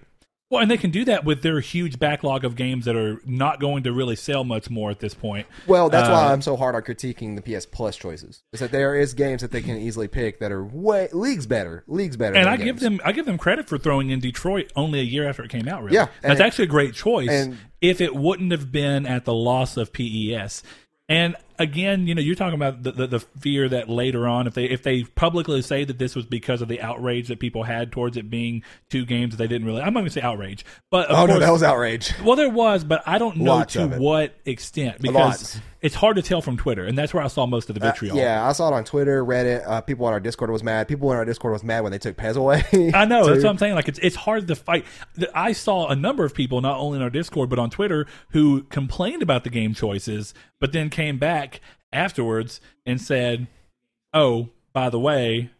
Well and they can do that with their huge backlog of games that are not going to really sell much more at this point Well, that's why Uh, I'm so hard on critiquing the PS Plus choices. Is that there is games that they can easily pick that are way leagues better, leagues better. and I give them I give them credit for throwing in Detroit only a year after it came out. Really, Yeah, that's actually a great choice. and- if it wouldn't have been at the loss of PES, and again, you know, you're talking about the, the, the fear that later on, if they if they publicly say that this was because of the outrage that people had towards it being two games that they didn't really, I'm not going to say outrage, but Oh course, no, that was outrage. well, there was, but I don't know Lots to what extent because it's hard to tell from Twitter, and that's where I saw most of the Uh, vitriol. yeah, I saw it on Twitter, Reddit. Uh, people on our Discord was mad. People on our Discord was mad when they took PES away. I know that's what I'm saying. Like it's it's hard to fight. I saw a number of people, not only in our Discord but on Twitter, who complained about the game choices, but then came back afterwards and said, "Oh, by the way,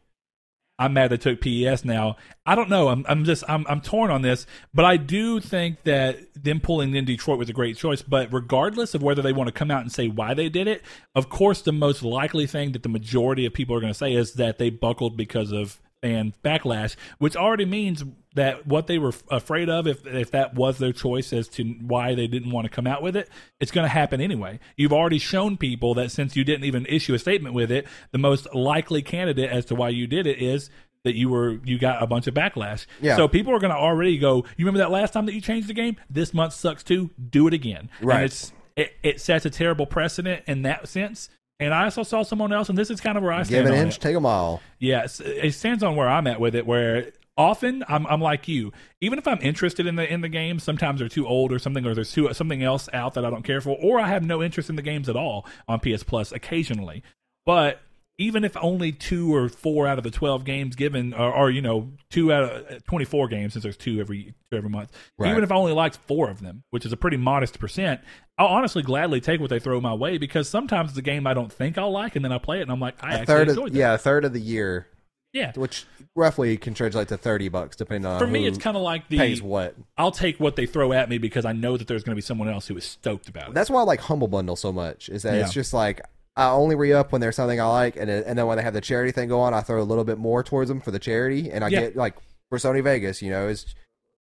I'm mad they took PES now." I don't know. I'm I'm just I'm I'm torn on this, but I do think that them pulling in Detroit was a great choice. But regardless of whether they want to come out and say why they did it, of course, the most likely thing that the majority of people are going to say is that they buckled because of fan backlash, which already means that what they were afraid of, if if that was their choice as to why they didn't want to come out with it, it's going to happen anyway. You've already shown people that since you didn't even issue a statement with it, the most likely candidate as to why you did it is that you were you got a bunch of backlash. Yeah. So people are going to already go. You remember that last time that you changed the game? This month sucks too. Do it again. Right. And it's it, it sets a terrible precedent in that sense. And I also saw someone else, and this is kind of where I stand Give an inch, it. take a mile. Yes, it stands on where I'm at with it. Where often I'm, I'm like you. Even if I'm interested in the in the game, sometimes they're too old or something, or there's too, something else out that I don't care for, or I have no interest in the games at all on PS Plus occasionally. But even if only two or four out of the 12 games given are, are you know two out of uh, 24 games since there's two every two every month Right. even if i only liked four of them which is a pretty modest percent i'll honestly gladly take what they throw my way because sometimes it's a game i don't think i'll like and then i play it and i'm like i A actually third enjoyed of that yeah, a third of the year, yeah which roughly can translate to thirty bucks, depending on for me it's kind of like the pays what. i'll take what they throw at me because i know that there's going to be someone else who is stoked about it That's why I like Humble Bundle so much. Is that it's just like I only re up when there's something I like, and then- and then when they have the charity thing go on, I throw a little bit more towards them for the charity, and I Yeah. get like for Sony Vegas, you know, it's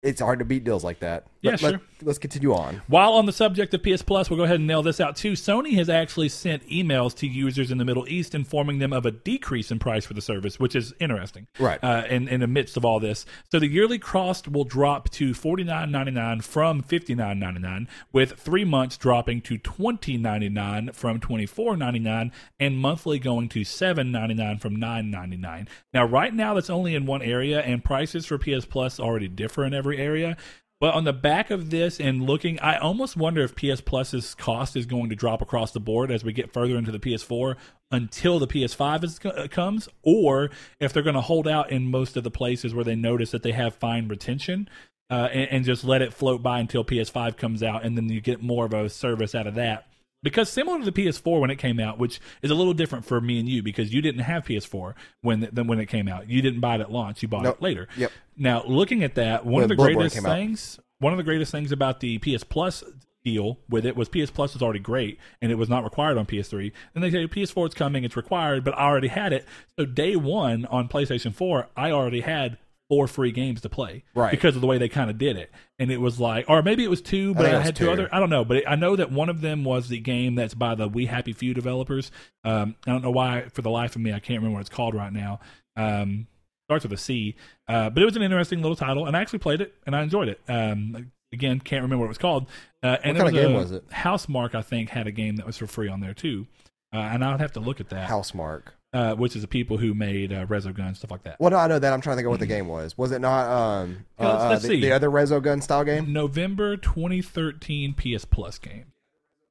it's hard to beat deals like that. Yeah, Let, sure. Let, let's continue on. While on the subject of PS Plus, we'll go ahead and nail this out too. Sony has actually sent emails to users in the Middle East informing them of a decrease in price for the service, which is interesting. Right. Uh, in, in the midst of all this. So the yearly cost will drop to forty nine ninety nine from fifty nine ninety nine, with three months dropping to twenty ninety nine from twenty four ninety nine, and monthly going to seven ninety nine from nine ninety nine. Now, right now, that's only in one area, and prices for PS Plus already differ in every area. But on the back of this and looking, I almost wonder if PS Plus's cost is going to drop across the board as we get further into the PS4 until the PS5 is, uh, comes, or if they're going to hold out in most of the places where they notice that they have fine retention. Uh, and, and just let it float by until PS5 comes out, and then you get more of a service out of that. Because similar to the PS4 when it came out, which is a little different for me and you, because you didn't have PS4 when than when it came out. You didn't buy it at launch; you bought Nope. it later. Yep. Now, looking at that, one When of the Bloodborne greatest came out. things, one of the greatest things about the PS Plus deal with it was PS Plus was already great and it was not required on PS3. Then they say PS4 is coming, it's required, but I already had it. So day one on PlayStation 4, I already had four free games to play, Right. Because of the way they kind of did it, and it was like, or maybe it was two, but think I, had two two. other. I don't know, but it, I know that one of them was the game that's by the We Happy Few developers. Um, I don't know why, for the life of me, I can't remember what it's called right now. Um, starts with a C, uh, but it was an interesting little title, and I actually played it and I enjoyed it. Um, again, can't remember what it was called. Uh, and What kind of game was it? Housemarque, I think, had a game that was for free on there too, uh, and I would have to look at that. Housemarque. Uh, which is the people who made uh, Resogun stuff like that. Well, no, I know that. I'm trying to think of what the game was. Was it not um Yeah, let's- uh, let's the, the other Resogun style game? November 2013 PS Plus game.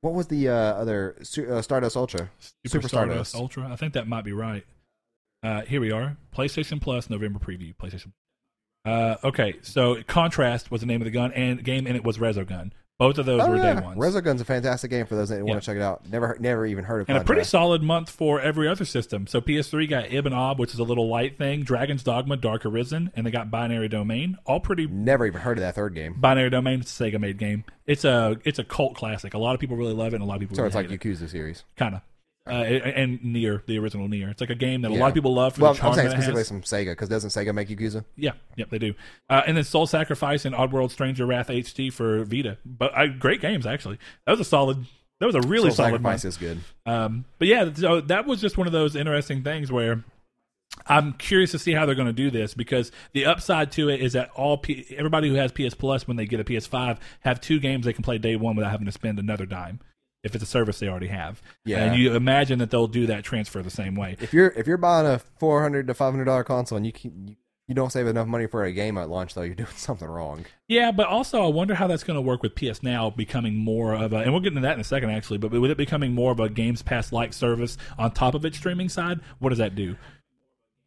What was the uh, other uh, Stardust Ultra? Super Stardust. Ultra. I think that might be right. Uh, here we are. PlayStation Plus November preview. PlayStation. Uh, okay, so Contrast was the name of the gun and game, and it was Resogun. Both of those Oh were yeah, day ones. Resogun's a fantastic game for those that Yeah. want to check it out. Never, never even heard of. and a pretty solid month for every other system. So PS3 got Ibb & Obb, which is a little light thing. Dragon's Dogma, Dark Arisen, and they got Binary Domain. All pretty Never even heard of that third game. Binary Domain. It's a Sega made game. It's a it's a cult classic. A lot of people really love it, and a lot of people So really it's like Yakuza series. kind of. Uh, and NieR the original NieR. It's like a game that a lot of people love for Well, the charm I'm saying that it specifically has. from Sega because doesn't Sega make Yakuza? Yeah, yep, they do. Uh, and then Soul Sacrifice and Oddworld Stranger Wrath HD for Vita. But uh, great games actually. That was a solid. That was a really Soul solid Sacrifice is good. Um, but yeah, so that was just one of those interesting things where I'm curious to see how they're going to do this because the upside to it is that all P- everybody who has PS Plus when they get a PS5 have two games they can play day one without having to spend another dime if it's a service they already have. Yeah. and you imagine that they'll do that transfer the same way. If you're if you're buying a four hundred to five hundred dollar console and you, keep, you you don't save enough money for a game at launch though, you're doing something wrong. Yeah, but also I wonder how that's going to work with PS Now becoming more of a, and we'll get into that in a second actually, but with it becoming more of a Games Pass like service on top of its streaming side, what does that do?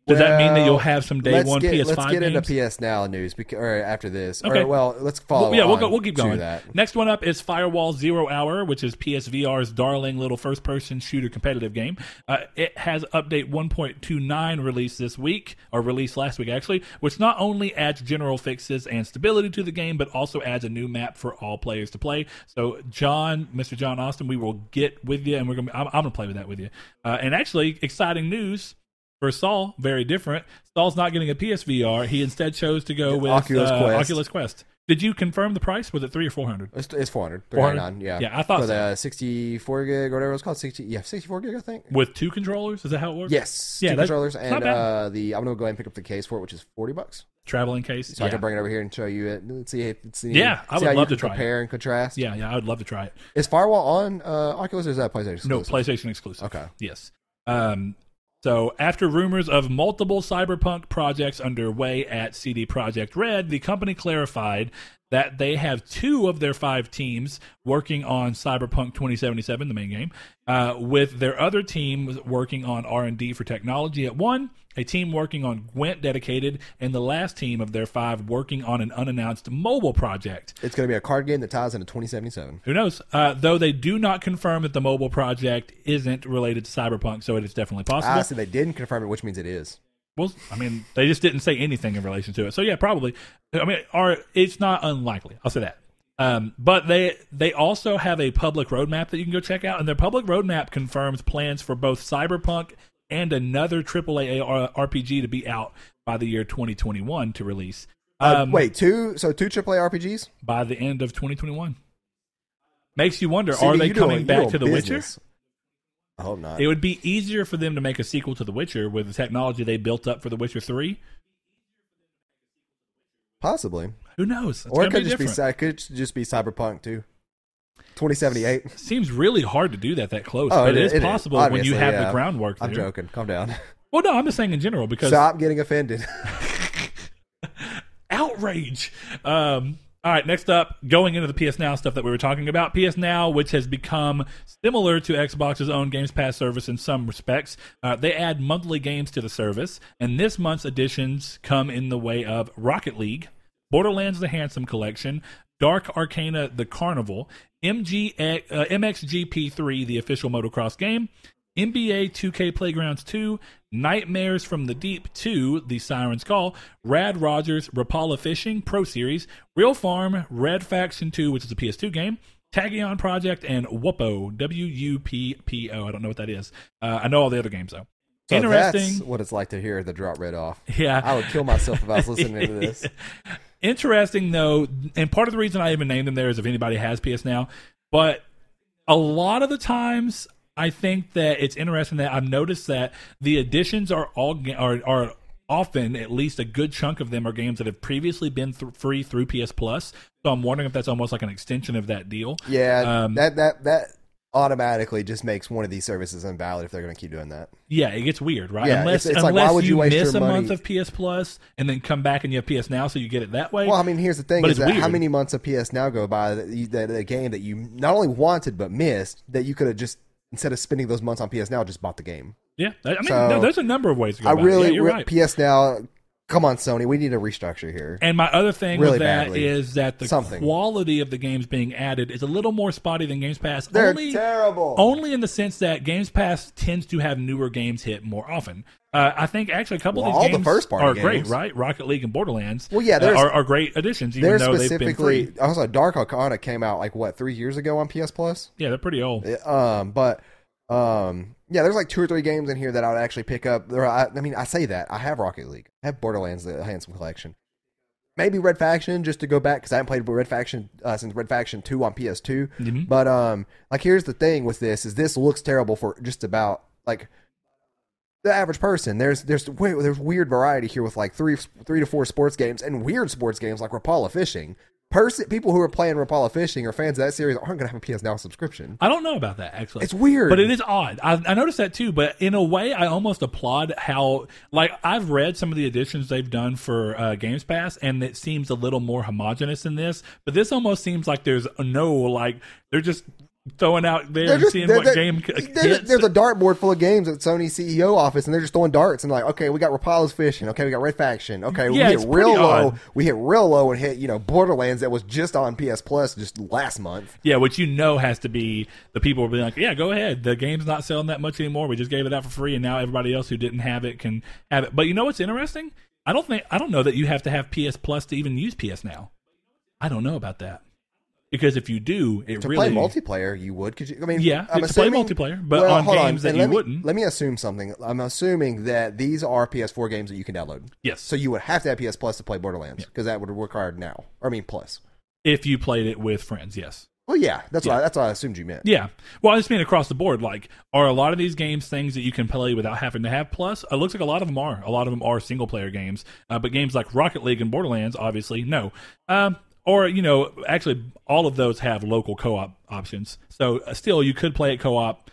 Does that mean that you'll have some day let's one get, PS5 Let's get games? into PS Now news because, or after this. Okay. Or, well, let's follow. Well, yeah, we'll go. We'll keep going. That. Next one up is Firewall Zero Hour, which is PSVR's darling little first-person shooter competitive game. Uh, it has update 1.29 released this week, or released last week actually, which not only adds general fixes and stability to the game, but also adds a new map for all players to play. So, John, Mr. John Austin, we will get with you, and we're gonna. I'm, I'm gonna play with that with you. Uh, and actually, exciting news. For Saul, very different. Saul's not getting a PSVR. He instead chose to go with Oculus uh, Quest. Oculus Quest. Did you confirm the price? Was it three or four hundred? It's, it's 400. 400? Yeah. Yeah, I thought For so. the 64 gig or whatever it's called. 60. Yeah, 64 gig, I think. with two controllers. Is that how it works? Yes. Yeah, two controllers and uh, the. I'm gonna go ahead and pick up the case for it, which is 40 bucks. Traveling case. So I can bring it over here and show you it. Let's see if it's Yeah, I would love to try it. and contrast. yeah, yeah, I would love to try it. Is Firewall on uh, Oculus or is that PlayStation? No. PlayStation exclusive. Okay. Yes. Um, So, after rumors of multiple cyberpunk projects underway at CD Projekt Red, the company clarified that they have two of their five teams working on Cyberpunk 2077, the main game, uh, with their other team working on R&D for technology at one, a team working on Gwent dedicated, and the last team of their five working on an unannounced mobile project. It's going to be a card game that ties into 2077. Who knows? Uh, though they do not confirm that the mobile project isn't related to Cyberpunk, so it is definitely possible. Ah, so they didn't confirm it, which means it is. Well, I mean, they just didn't say anything in relation to it. So yeah, probably. I mean, or it's not unlikely. I'll say that. Um, but they they also have a public roadmap that you can go check out, and their public roadmap confirms plans for both Cyberpunk and another AAA RPG to be out by the year 2021 to release. Uh, Um, wait, two? So two AAA RPGs? by the end of 2021. Makes you wonder: CD, Are they coming back to The Witcher? I hope not. It would be easier for them to make a sequel to The Witcher with the technology they built up for The Witcher Three. Possibly, Who knows? It's or it could just be different. it could just be Cyberpunk too. 2078. Seems really hard to do that that close, Oh, but it it is- is it is. possible when you have yeah. the groundwork. I'm joking. Calm down. Well, no, I'm just saying in general because Stop getting offended. outrage. Um, all right, next up, going into the PS Now stuff that we were talking about. PS Now, which has become similar to Xbox's own Games Pass service in some respects, uh, they add monthly games to the service, and this month's additions come in the way of Rocket League, Borderlands: The Handsome Collection, Dark Arcana: The Carnival, MG, uh, MXGP3, the official motocross game, NBA 2K Playgrounds 2, Nightmares from the Deep 2, The Siren's Call, Rad Rogers, Rapala Fishing Pro Series, Real Farm, Red Faction 2, which is a PS2 game, Tachyon Project, and Wuppo, W U P P O. I don't know what that is. Uh, I know all the other games though. So Interesting. That's what it's like to hear the drop red off. Yeah. I would kill myself if I was listening to this. Interesting though, and part of the reason I even named them there is if anybody has PS Now, but a lot of the times I think that it's interesting that I've noticed that the additions are all are are often at least a good chunk of them are games that have previously been th- free through PS Plus. So I'm wondering if that's almost like an extension of that deal. Yeah, Um, that that that automatically just makes one of these services invalid if they're going to keep doing that. Yeah, it gets weird, right? Yeah, unless it's- it's like, unless why would you waste miss a money- month of PS Plus and then come back and you have PS Now, so you get it that way. Well, I mean, here's the thing: is that how many months of PS Now go by that, you, that a game that you not only wanted but missed that you could have just instead of spending those months on PS Now just bought the game. yeah, I mean, So, no, there's a number of ways to go. I about it. really Yeah, you're re- right. PS Now. Come on, Sony, we need a restructure here. And my other thing Really with that is badly. that the Something. quality of the games being added is a little more spotty than Games Pass. They're only, terrible. only in the sense that Games Pass tends to have newer games hit more often. Uh, I think actually a couple Well, of all these the games first-party are great, right? Rocket League and Borderlands. Well, yeah, uh, are, are great additions, even They're though they've been specifically free. also Dark Arcana came out like what three years ago on PS Plus. Yeah, they're pretty old. Um, but um, yeah, there's like two or three games in here that I would actually pick up. There, I, I mean, I say that I have Rocket League, I have Borderlands, the Handsome Collection, maybe Red Faction just to go back because I haven't played Red Faction uh, since Red Faction Two on PS2. Mhm. But um, like here's the thing with this is this looks terrible for just about like the average person. There's there's wait, there's weird variety here with like three three to four sports games and weird sports games like Rapala Fishing. Person, people who are playing Rapala Fishing or fans of that series aren't going to have a PS Now subscription. I don't know about that actually. It's weird. But it is odd. I, I noticed that too. But in a way, I almost applaud how, like, I've read some of the additions they've done for uh, Games Pass, and it seems a little more homogenous than this. But this almost seems like there's no, like, they're just throwing out there and seeing what game there's, there's a dartboard full of games at Sony CEO office, and they're just throwing darts and like, okay, we got Rapala's fishing, okay, we got Red Faction, okay, Yeah, we hit real low, odd. we hit real low and hit you know Borderlands that was just on PS Plus just last month. yeah, which you know has to be the people will be like, yeah, go ahead. The game's not selling that much anymore. We just gave it out for free, and now everybody else who didn't have it can have it. But you know what's interesting? I don't think I don't know that you have to have PS Plus to even use PS Now. I don't know about that because if you do, it To really play multiplayer, you would. Could you? I mean, Yeah, I'm to play multiplayer, but well, on games that and you let me, wouldn't. Let me assume something. I'm assuming that these are PS4 games that you can download. Yes. So you would have to have PS Plus to play Borderlands because that would require now. Or, I mean, Plus. if you played it with friends, yes. Well, yeah, that's Yeah. what I, that's what I assumed you meant. Yeah. Well, I just mean across the board. Like, are a lot of these games things that you can play without having to have plus? It looks like a lot of them are. A lot of them are single player games. Uh, but games like Rocket League and Borderlands, obviously, no. Um, or, you know, actually, all of those have local co op options. So uh, still, you could play it co op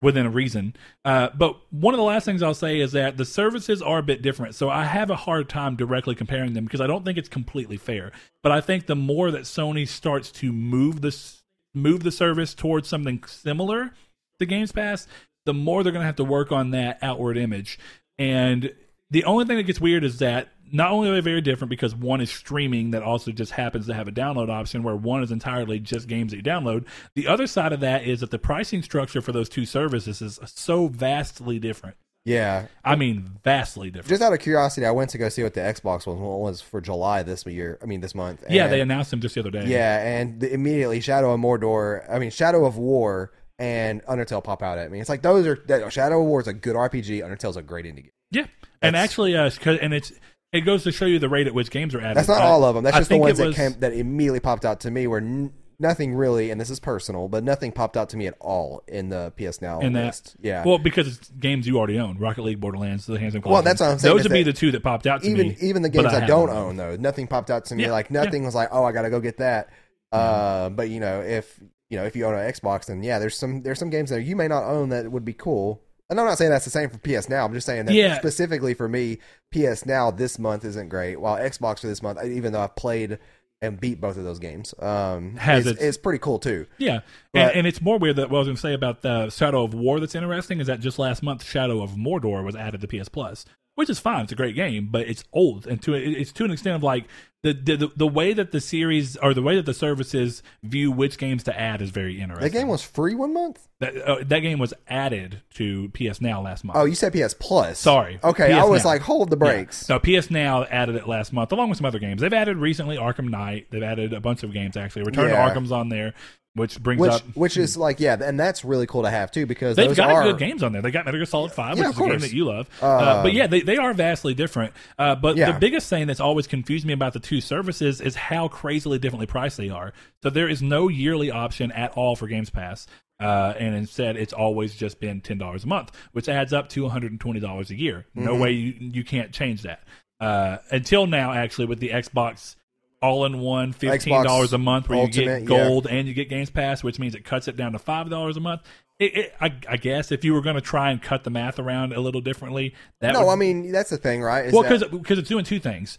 within a reason. Uh, but one of the last things I'll say is that the services are a bit different. So I have a hard time directly comparing them because I don't think it's completely fair. But I think the more that Sony starts to move this move the service towards something similar to Games Pass, the more they're going to have to work on that outward image. And the only thing that gets weird is that not only are they very different because one is streaming that also just happens to have a download option where one is entirely just games that you download. The other side of that is that the pricing structure for those two services is so vastly different. Yeah. I mean, vastly different. Just out of curiosity, I went to go see what the Xbox one was for July this year. I mean, this month. yeah, and- they announced them just the other day. Yeah, and the, immediately Shadow of Mordor. I mean, Shadow of War and Undertale pop out at me. It's like those are that, Shadow of War is a good RPG. Undertale's a great indie game. Yeah, and actually, uh, and it's it goes to show you the rate at which games are added. That's not Uh, all of them. That's I just the ones it that came that immediately popped out to me. Where n- nothing really, and this is personal, but nothing popped out to me at all in the PS Now in that. list. Yeah. Well, because it's games you already own: Rocket League, Borderlands, The Hands and Well, that's what I'm saying Those would be the two that popped out to even me. even the games I, have don't own though, nothing popped out to me. Yeah, Like yeah. nothing was like, oh, I gotta go get that. Uh, but you know, if you know if you own an Xbox, then yeah, there's some there's some games that you may not own that would be cool. And I'm not saying that's the same for PS Now. I'm just saying that Yeah. specifically for me, PS Now this month isn't great. While Xbox for this month, even though I've played and beat both of those games, um, Has its- is pretty cool too. Yeah, But- and, and it's more weird that what I was going to say about the Shadow of War that's interesting is that just last month Shadow of Mordor was added to PS Plus, which is fine. It's a great game, but it's old and to it's to an extent of like the the the way that the series or the way that the services view which games to add is very interesting. That game was free one month. that, uh, that game was added to PS Now last month. Oh, you said PS Plus. Sorry. Okay, PS I was Now. like, hold the brakes. Yeah. No, PS Now added it last month, along with some other games. They've added recently Arkham Knight. They've added a bunch of games actually. Return Yeah. to Arkham's on there, which brings Which up. which is like yeah, and that's really cool to have too because They've those got are good games on there. They got Metal Gear Solid Five, Yeah, which is a game that you love. Uh, but yeah, they, they are vastly different. Uh, but Yeah. the biggest thing that's always confused me about the two services is how crazily differently priced they are. So there is no yearly option at all for Games Pass. Uh, and instead, it's always just been ten dollars a month, which adds up to one hundred and twenty dollars a year. No Mm-hmm. way you you can't change that. Uh, until now, actually, with the Xbox all-in-one fifteen dollars a month, where you Ultimate, get yeah. gold and you get Games Pass, which means it cuts it down to five dollars a month. It, it, I, I guess if you were going to try and cut the math around a little differently, that No, would, I mean that's the thing, right? Is well, that- because it's doing two things.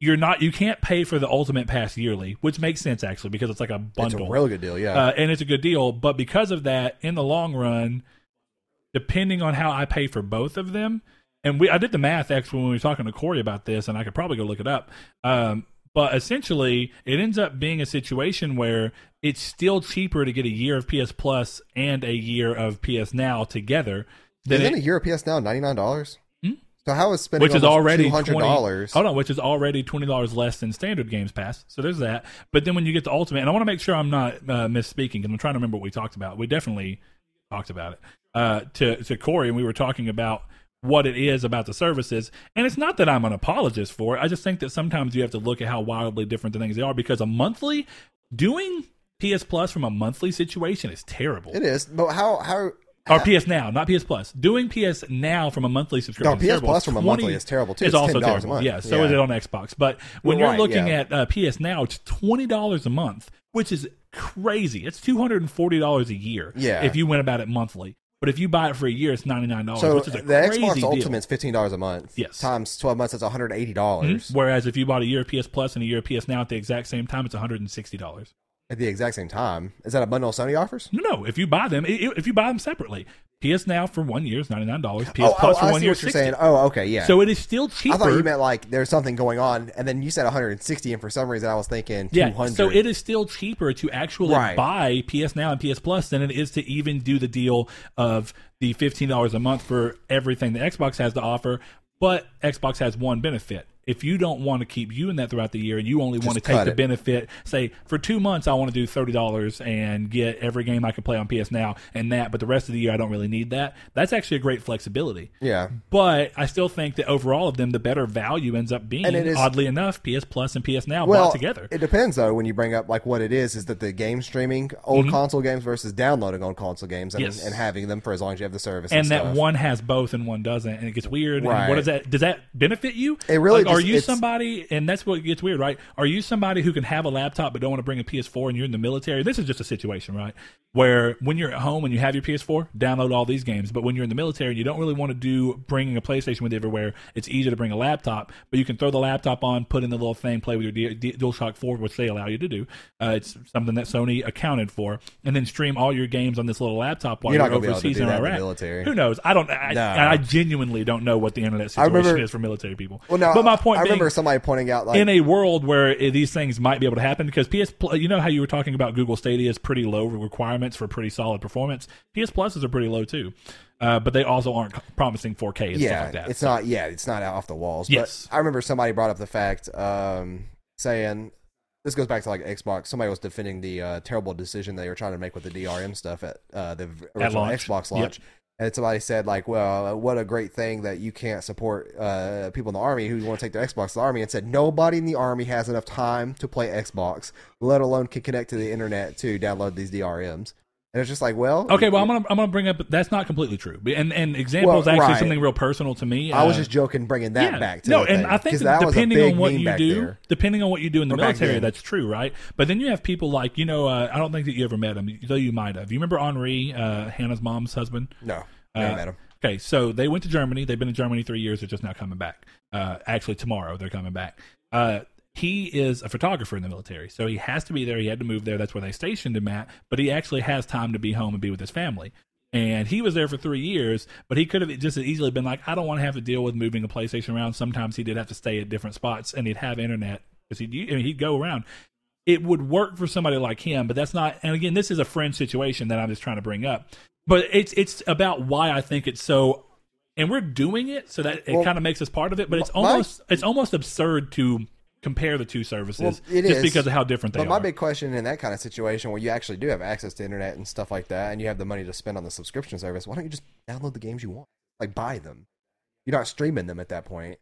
You're not you can't pay for the Ultimate Pass yearly, which makes sense actually because it's like a bundle. it's a real good deal, yeah. uh, and it's a good deal. But because of that, in the long run, depending on how I pay for both of them, and we I did the math actually when we were talking to Corey about this, and I could probably go look it up. Um, but essentially, it ends up being a situation where it's still cheaper to get a year of PS Plus and a year of PS Now together. Than Isn't it- a year of PS now ninety nine dollars? Hmm? So how is spending which is already two hundred dollars? Hold on, which is already twenty dollars less than standard Games Pass. So there's that. But then when you get to Ultimate, and I want to make sure I'm not uh, misspeaking, because I'm trying to remember what we talked about. We definitely talked about it uh, to to Corey, and we were talking about what it is about the services. And it's not that I'm an apologist for it. I just think that sometimes you have to look at how wildly different the things they are. Because a monthly doing PS Plus from a monthly situation is terrible. It is, but how how Or PS Now, not PS Plus. Doing PS Now from a monthly subscription. No, is PS terrible. Plus from a monthly is terrible, too. It's, It's also $10 a terrible. month. Yeah, so Yeah. is it on Xbox. But when you're right, looking yeah. at uh, PS Now, it's twenty dollars a month, which is crazy. It's two hundred and forty dollars a year. Yeah. if you went about it monthly. But if you buy it for a year, it's ninety nine dollars, so which is a the crazy Xbox. Ultimate's fifteen dollars a month. Yes. times twelve months, that's one hundred eighty dollars mm-hmm. Whereas if you bought a year PS Plus and a year of PS Now at the exact same time, it's one hundred and sixty dollars. At the exact same time. Is that a bundle Sony offers? No, no. If you buy them, if you buy them separately, PS Now for one year is ninety nine dollars. Oh, PS oh, Plus oh, for one year is 60. saying. Oh, okay, yeah. So it is still cheaper. I thought you meant like there's something going on, and then you said 160, and for some reason I was thinking Yeah, 200. so it is still cheaper to actually Right. buy PS Now and PS Plus than it is to even do the deal of the fifteen dollars a month for everything that Xbox has to offer. But Xbox has one benefit. If you don't want to keep using that throughout the year and you only want to take the it. benefit, say for two months I want to do thirty dollars and get every game I can play on PS Now and that, but the rest of the year I don't really need that. That's actually a great flexibility. yeah. But I still think that overall of them, the better value ends up being, And it is- oddly enough, PS Plus and PS Now Well, bought together. it depends though. When you bring up like what it is, is that the game streaming old console games versus downloading old console games and, Mm-hmm. Yes. and having them for as long as you have the service. And, and that stuff. one has both and one doesn't, and it gets weird. And Right. what does that? Does that benefit you? It really Like, are you somebody, and that's what gets weird, right? Are you somebody who can have a laptop but don't want to bring a PS4 and you're in the military? This is just a situation, right? Where when you're at home and you have your PS4, download all these games. But when you're in the military and you don't really want to do bringing a PlayStation with you everywhere, it's easier to bring a laptop. But you can throw the laptop on, put in the little thing, play with your D- D- DualShock 4, which they allow you to do. Uh, it's something that Sony accounted for, and then stream all your games on this little laptop while You're you're, not gonna be able to overseas in that in the Iraq. military. Who knows? I don't. I, No. I genuinely don't know what the internet situation remember- is for military people. Well, no, but my point I being, remember somebody pointing out like in a world where these things might be able to happen because PS you know how you were talking about Google Stadia's pretty low requirements for pretty solid performance. PS Pluses are pretty low too, uh, but they also aren't promising 4K and yeah, stuff like that. it's not. Yeah, it's not off the walls. Yes. But I remember somebody brought up the fact, um, saying this goes back to like Xbox. Somebody was defending the uh, terrible decision they were trying to make with the DRM stuff at uh, the original launch. Xbox Yep. And somebody said, like, well, what a great thing that you can't support uh, people in the army who want to take their Xbox to the army. And said, nobody in the army has enough time to play Xbox, let alone can connect to the internet to download these DRMs. And it's just like, well, Okay, well, I'm gonna I'm gonna bring up that's not completely true, and and example is Well, actually right. something real personal to me. I was Uh, just joking, bringing that back to no, and thing, I think that depending on what you do, there. depending on what you do in the military, that's true, right? But then you have people like you know, uh, I don't think that you ever met him, though you might have. You remember Henri, uh, Hannah's mom's husband? No, never Uh, met him. Okay, so they went to Germany. They've been in Germany three years. They're just now coming back. Uh, actually, tomorrow they're coming back. He is a photographer in the military, so he has to be there. He had to move there. That's where they stationed him at. But he actually has time to be home and be with his family. And he was there for three years, but he could have just as easily been like, I don't want to have to deal with moving a PlayStation around. Sometimes he did have to stay at different spots, and he'd have internet because he'd, I mean, he'd go around it would work for somebody like him, but that's not. And again, this is a friend situation that I'm just trying to bring up. But it's it's about why I think it's so, and we're doing it so that it Well, kind of makes us part of it. But it's my- almost it's almost absurd to compare the two services Well, it just is. because of how different they are. But my big question in that kind of situation where you actually do have access to internet and stuff like that, and you have the money to spend on the subscription service, why don't you just download the games you want? Like buy them. You're not streaming them at that point.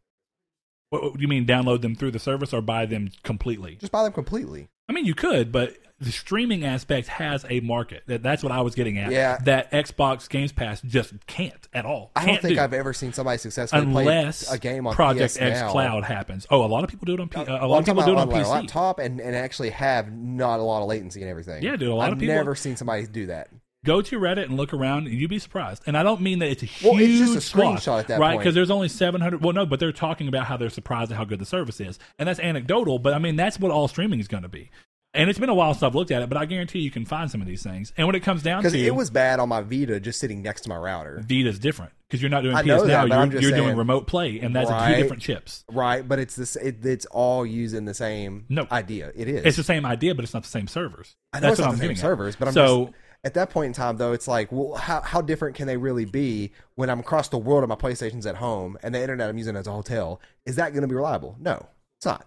what, what do you mean download them through the service or buy them completely? Just buy them completely. I mean, you could, but the streaming aspect has a market. That, that's what I was getting at. Yeah. That Xbox Games Pass just can't at all. I don't think do. I've ever seen somebody successfully unless play a game on Project PS X now. Cloud happens. Oh, a lot of people do it on P- uh, a lot of people do it on a PC. laptop and, and actually have not a lot of latency and everything. Yeah, dude, a lot I've of people- have never seen somebody do that. Go to Reddit and look around, and you'd be surprised. And I don't mean that it's a huge Well, it's just a swath, screenshot at that right? Because there's only 700. Well, no, but they're talking about how they're surprised at how good the service is, and that's anecdotal. But I mean, that's what all streaming is going to be. And it's been a while since I've looked at it, but I guarantee you can find some of these things. And when it comes down to it it was bad on my Vita just sitting next to my router. Vita's different because you're not doing I PS know now. but You're, you're doing remote play, and that's Right. two different chips. Right, but it's this. It, it's all using the same No. idea. It is. It's the same idea, but it's not the same servers. I know That's it's what not I'm the same at. servers, but I'm so just at that point in time though, it's like, well, how how different can they really be when I'm across the world and my PlayStation's at home and the internet I'm using as a hotel? Is that going to be reliable? No, it's not.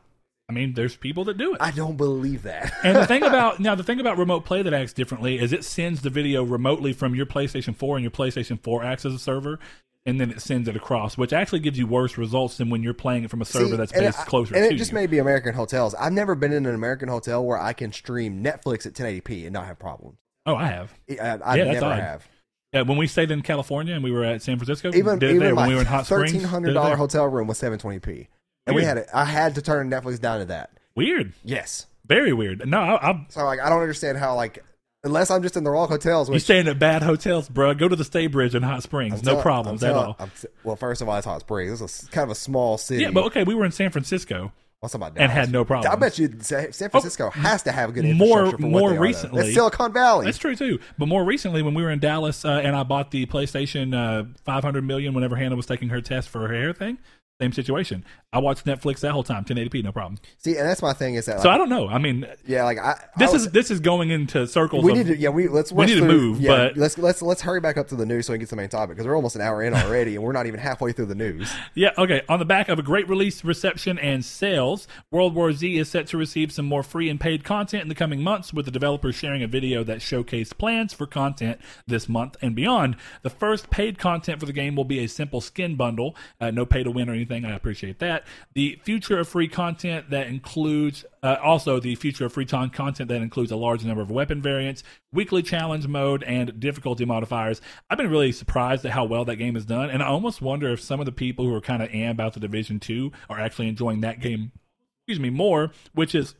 I mean, there's people that do it. I don't believe that. And the thing about now, the thing about remote play that acts differently is it sends the video remotely from your PlayStation 4 and your PlayStation 4 acts as a server, and then it sends it across, which actually gives you worse results than when you're playing it from a server See, that's based I- closer and to it just you. may be American hotels. I've never been in an American hotel where I can stream Netflix at 1080p and not have problems. oh, I have. I, I Yeah, never have. Yeah, when we stayed in California and we were at San Francisco, Even even there. my when we were in Hot Springs, thirteen hundred dollar hotel room was 720p, and we had it. I had to turn Netflix down to that. Weird, Yes. very weird. No, I, I, So like, I don't understand how like, unless I'm just in the wrong hotels. you Which staying at bad hotels, bro. Go to the Staybridge in Hot Springs. I'm no tell- problems I'm at tell- all. I'm t- well, first of all, it's Hot Springs. Is a, kind of a small city. Yeah, but okay, we were in San Francisco. What's about and had no problems. I bet you Sa- San Francisco has to have a good more- infrastructure for more they are, though. recently- It's Silicon Valley. That's true too. But more recently, when we were in Dallas uh, and I bought the PlayStation uh, 500 million whenever Hannah was taking her test for her hair thing, same situation. I watched Netflix that whole time, 1080p, no problem. See, and that's my thing is that like, So I don't know. I mean, yeah, like I this I was- is this is going into circles. we of, need to yeah we let's we need to move, yeah, but- let's let's let's hurry back up to the news so we can get to the main topic because we're almost an hour in already and we're not even halfway through the news. Yeah, okay. On the back of a great release, reception, and sales, World War Z is set to receive some more free and paid content in the coming months, with the developers sharing a video that showcased plans for content this month and beyond. The first paid content for the game will be a simple skin bundle, uh, no pay to win or anything anything. I appreciate that. The future of free content that includes uh, also the future of free ton- content that includes a large number of weapon variants, weekly challenge mode, and difficulty modifiers. I've been really surprised at how well that game is done, and I almost wonder if some of the people who are kind of am about the Division Two are actually enjoying that game. Excuse me, more, which is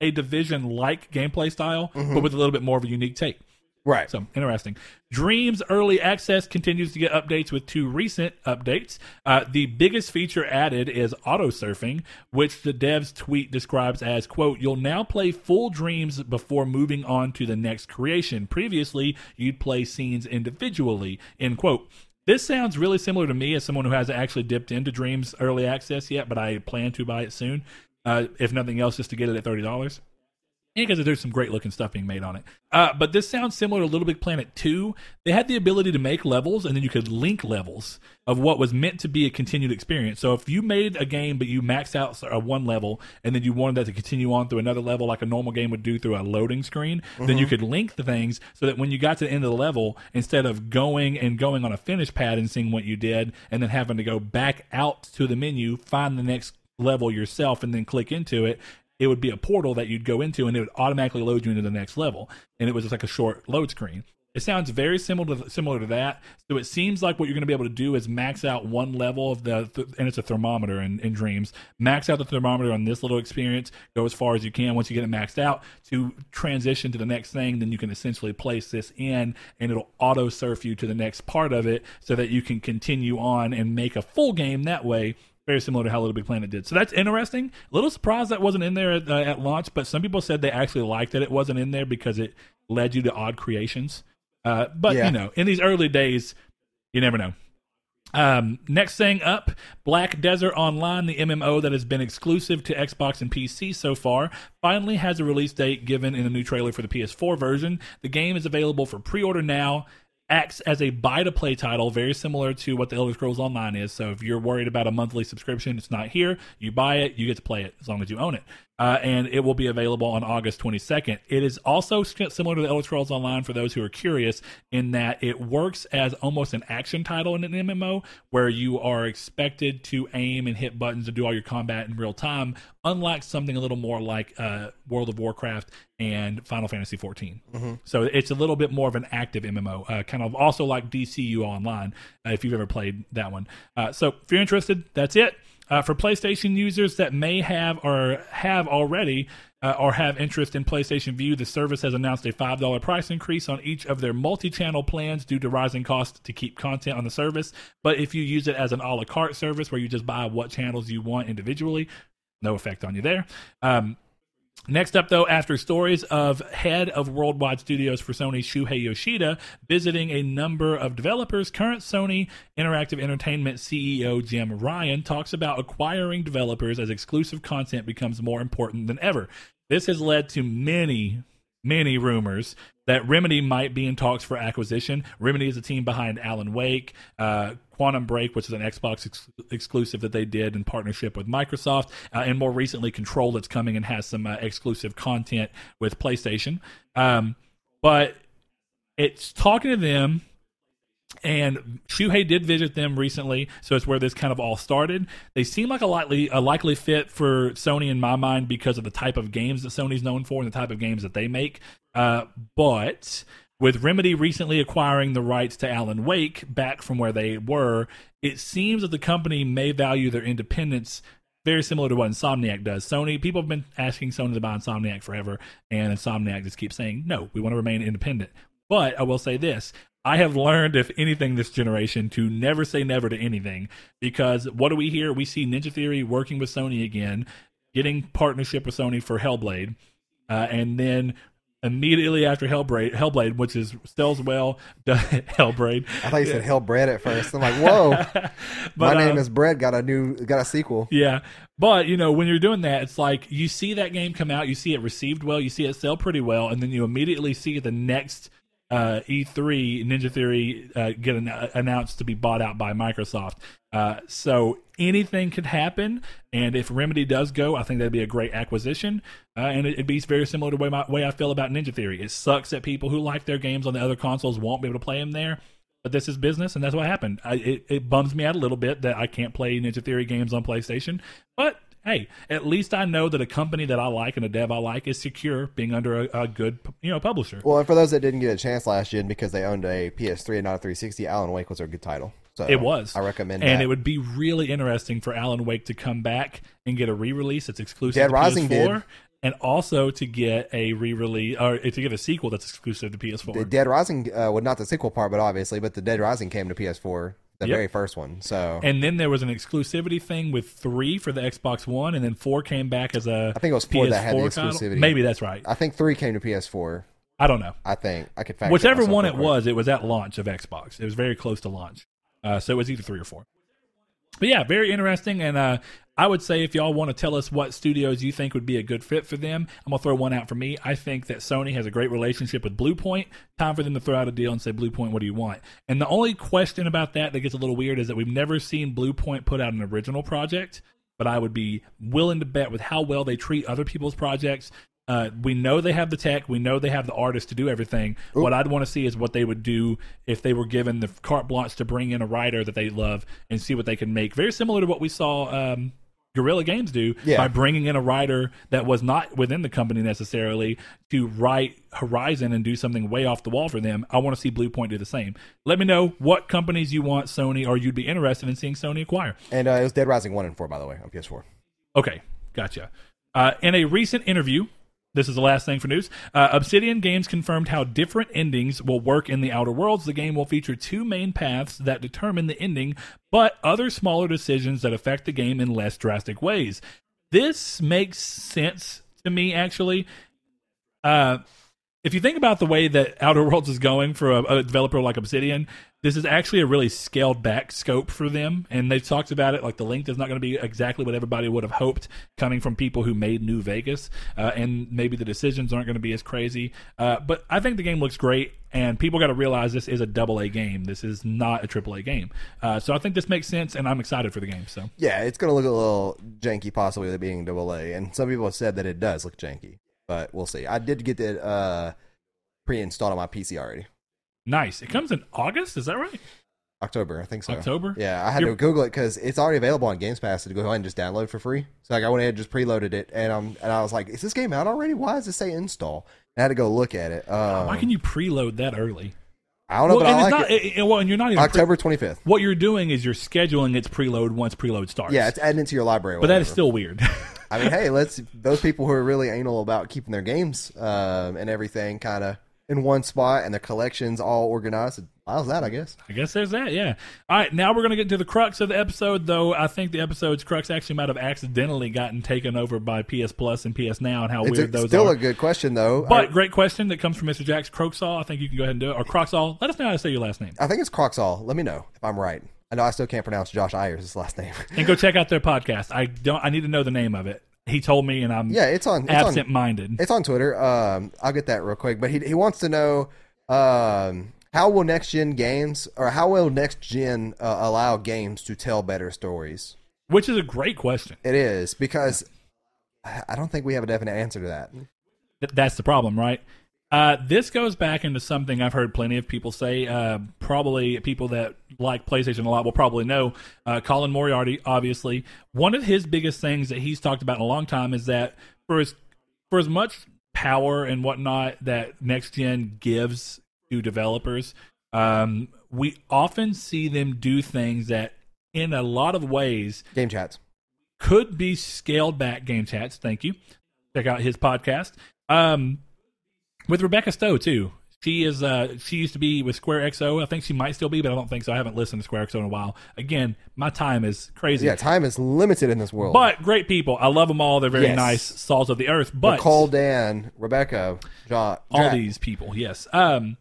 a division like gameplay style, but with a little bit more of a unique take. Right. So interesting. Dreams Early Access continues to get updates with two recent updates. Uh, the biggest feature added is auto surfing, which the devs tweet describes as quote, You'll now play full dreams before moving on to the next creation. Previously, you'd play scenes individually, end quote. This sounds really similar to me as someone who hasn't actually dipped into Dreams Early Access yet, but I plan to buy it soon. Uh, if nothing else, just to get it at thirty dollars because there's some great looking stuff being made on it. Uh, but this sounds similar to Little Big Planet 2. They had the ability to make levels and then you could link levels of what was meant to be a continued experience. So if you made a game but you maxed out a one level and then you wanted that to continue on through another level like a normal game would do through a loading screen, then you could link the things so that when you got to the end of the level, instead of going and going on a finish pad and seeing what you did and then having to go back out to the menu, find the next level yourself and then click into it it would be a portal that you'd go into and it would automatically load you into the next level. And it was just like a short load screen. It sounds very similar to similar to that. So it seems like what you're going to be able to do is max out one level of the th- and it's a thermometer in, in dreams. Max out the thermometer on this little experience go as far as you can. Once you get it maxed out to transition to the next thing then you can essentially place this in and it'll auto surf you to the next part of it so that you can continue on and make a full game that way very similar to how Little Big Planet did. So that's interesting. A little surprised that wasn't in there at, uh, at launch, but some people said they actually liked that it wasn't in there because it led you to odd creations. Uh, but Yeah. you know, in these early days, you never know. Um, next thing up, Black Desert Online, the MMO that has been exclusive to Xbox and PC so far, finally has a release date given in a new trailer for the PS4 version. The game is available for pre-order now. Acts as a buy-to-play title, very similar to what the Elder Scrolls Online is. So if you're worried about a monthly subscription, it's not here. You buy it, you get to play it as long as you own it. Uh, and it will be available on August 22nd. It is also similar to the Elder Scrolls Online for those who are curious, in that it works as almost an action title in an MMO, where you are expected to aim and hit buttons and do all your combat in real time, unlike something a little more like uh, World of Warcraft and Final Fantasy 14. So it's a little bit more of an active MMO, uh, kind of also like DCU Online, uh, if you've ever played that one. Uh, so if you're interested, that's it. Uh, for PlayStation users that may have or have already uh, or have interest in PlayStation Vue, the service has announced a $5 price increase on each of their multi channel plans due to rising costs to keep content on the service. But if you use it as an a la carte service where you just buy what channels you want individually, no effect on you there. Um, Next up, though, after stories of head of worldwide studios for Sony Shuhei Yoshida visiting a number of developers, current Sony Interactive Entertainment CEO Jim Ryan talks about acquiring developers as exclusive content becomes more important than ever. This has led to many, many rumors that Remedy might be in talks for acquisition. Remedy is a team behind Alan Wake, uh, Quantum Break, which is an Xbox ex- exclusive that they did in partnership with Microsoft, uh, and more recently Control that's coming and has some uh, exclusive content with PlayStation. Um, but it's talking to them and Shuhei did visit them recently, so it's where this kind of all started. They seem like a likely a likely fit for Sony in my mind because of the type of games that Sony's known for and the type of games that they make. Uh, but with Remedy recently acquiring the rights to Alan Wake back from where they were, it seems that the company may value their independence very similar to what Insomniac does. Sony, people have been asking Sony to buy Insomniac forever, and Insomniac just keeps saying, no, we want to remain independent. But I will say this I have learned, if anything, this generation to never say never to anything because what do we hear? We see Ninja Theory working with Sony again, getting partnership with Sony for Hellblade, uh, and then immediately after Hellblade, Hellblade, which is sells well, Hellblade. I thought you said hell bread at first. I'm like, whoa. My But, uh, name is Bread. Got a new, got a sequel. Yeah. But, you know, when you're doing that, it's like you see that game come out, you see it received well, you see it sell pretty well, and then you immediately see the next uh, E3 Ninja Theory uh, get an- announced to be bought out by Microsoft. Uh, so anything could happen, and if Remedy does go, I think that'd be a great acquisition. Uh, and it, it'd be very similar to the way, my, way I feel about Ninja Theory. It sucks that people who like their games on the other consoles won't be able to play them there. but this is business, and that's what happened. I, it, it bums me out a little bit that I can't play Ninja Theory games on PlayStation, but hey, at least I know that a company that I like and a dev I like is secure being under a, a good, you know, publisher. Well, and for those that didn't get a chance last gen because they owned a PS3 and not a 360, Alan Wake was a good title. So It was. I recommend and that. it would be really interesting for Alan Wake to come back and get a re-release that's exclusive Dead to Rising PS4, did. and also to get a re-release or to get a sequel that's exclusive to PS4. The Dead Rising, uh, well, not the sequel part, but obviously, but the Dead Rising came to PS4, the Yep. very first one. So and then there was an exclusivity thing with three for the Xbox One, and then four came back as a. I think it was four PS4 that had the title. exclusivity. Maybe that's right. I think three came to PS4. I don't know. I think I could fact Whichever one it was, it was at launch of Xbox. It was very close to launch, uh, so it was either three or four. But yeah, very interesting. And uh, I would say if y'all want to tell us what studios you think would be a good fit for them, I'm gonna throw one out for me. I think that Sony has a great relationship with Bluepoint. Time for them to throw out a deal and say, Bluepoint, what do you want? And the only question about that that gets a little weird is that we've never seen Bluepoint put out an original project. But I would be willing to bet with how well they treat other people's projects. Uh, we know they have the tech. We know they have the artists to do everything. What I'd want to see is what they would do if they were given the carte blanche to bring in a writer that they love and see what they can make. Very similar to what we saw um, Guerrilla Games do Yeah. by bringing in a writer that was not within the company necessarily to write Horizon and do something way off the wall for them. I want to see Bluepoint do the same. Let me know what companies you want Sony or you'd be interested in seeing Sony acquire. And uh, it was Dead Rising one and four, by the way, on PS4. Okay, gotcha. Uh, in a recent interview, this is the last thing for news. Uh, Obsidian Games confirmed how different endings will work in the Outer Worlds. The game will feature two main paths that determine the ending, but other smaller decisions that affect the game in less drastic ways. This makes sense to me, actually. Uh, if you think about the way that Outer Worlds is going for a, a developer like Obsidian, this is actually a really scaled back scope for them. And they've talked about it like the length is not going to be exactly what everybody would have hoped coming from people who made New Vegas. Uh, and maybe the decisions aren't going to be as crazy. Uh, but I think the game looks great. And people got to realize this is a double A game. This is not a triple A game. Uh, so I think this makes sense, and I'm excited for the game. So Yeah, it's going to look a little janky, possibly being double A. And some people have said that it does look janky, but we'll see. I did get it uh, pre-installed on my PC already. nice. It comes in August. Is that right? October, I think so. October? Yeah, I had You're- to Google it because it's already available on Games Pass to go ahead and just download for free. So like, I went ahead and just preloaded it, and um, and I was like, "Is this game out already? Why does it say install?" And I had to go look at it. Um, Why can you preload that early? I don't know, well, but and I it's like not. it. it- well, and you're not even pre- October twenty fifth. what you're doing is you're scheduling its preload once preload starts. Yeah, it's adding it to your library. but that is still weird. I mean, hey, let's those people who are really anal about keeping their games um, and everything kind of in one spot and their collections all organized. How's that? I guess. I guess there's that. Yeah. All right. Now we're gonna get to the crux of the episode, though. I think the episode's crux actually might have accidentally gotten taken over by PS Plus and PS Now, and how It's weird a, those still are. a good question though. but I, great question that comes from Mr. Jax Croxall. I think you can go ahead and do it. Or Croxall. Let us know how to say your last name. I think it's Croxall. Let me know if I'm right. I know I still can't pronounce Josh Ayers' last name. And go check out their podcast. I don't. I need to know the name of it. He told me, and I'm yeah, it's on. It's on, absent-minded. It's on Twitter. Um, I'll get that real quick. But he he wants to know um, how will next gen games or how will next gen uh, allow games to tell better stories? which is a great question. It is because I don't think we have a definite answer to that. Th- that's the problem, right? Uh, this goes back into something I've heard plenty of people say. Uh, probably people that like PlayStation a lot will probably know. Uh, Colin Moriarty, obviously, one of his biggest things that he's talked about in a long time is that for as for as much power and whatnot that next gen gives to developers, um, we often see them do things that, in a lot of ways, Game chats. could be scaled back game chats. Thank you. Check out his podcast. Um, with Rebecca Stowe too. She is uh she used to be with Square XO. I think she might still be, but I don't think so. I haven't listened to Square XO in a while. Again, my time is crazy. Yeah, time is limited in this world. But great people. I love them all. They're very Yes. nice, salts of the earth. But Nicole, Dan, Rebecca, John, all these people yes um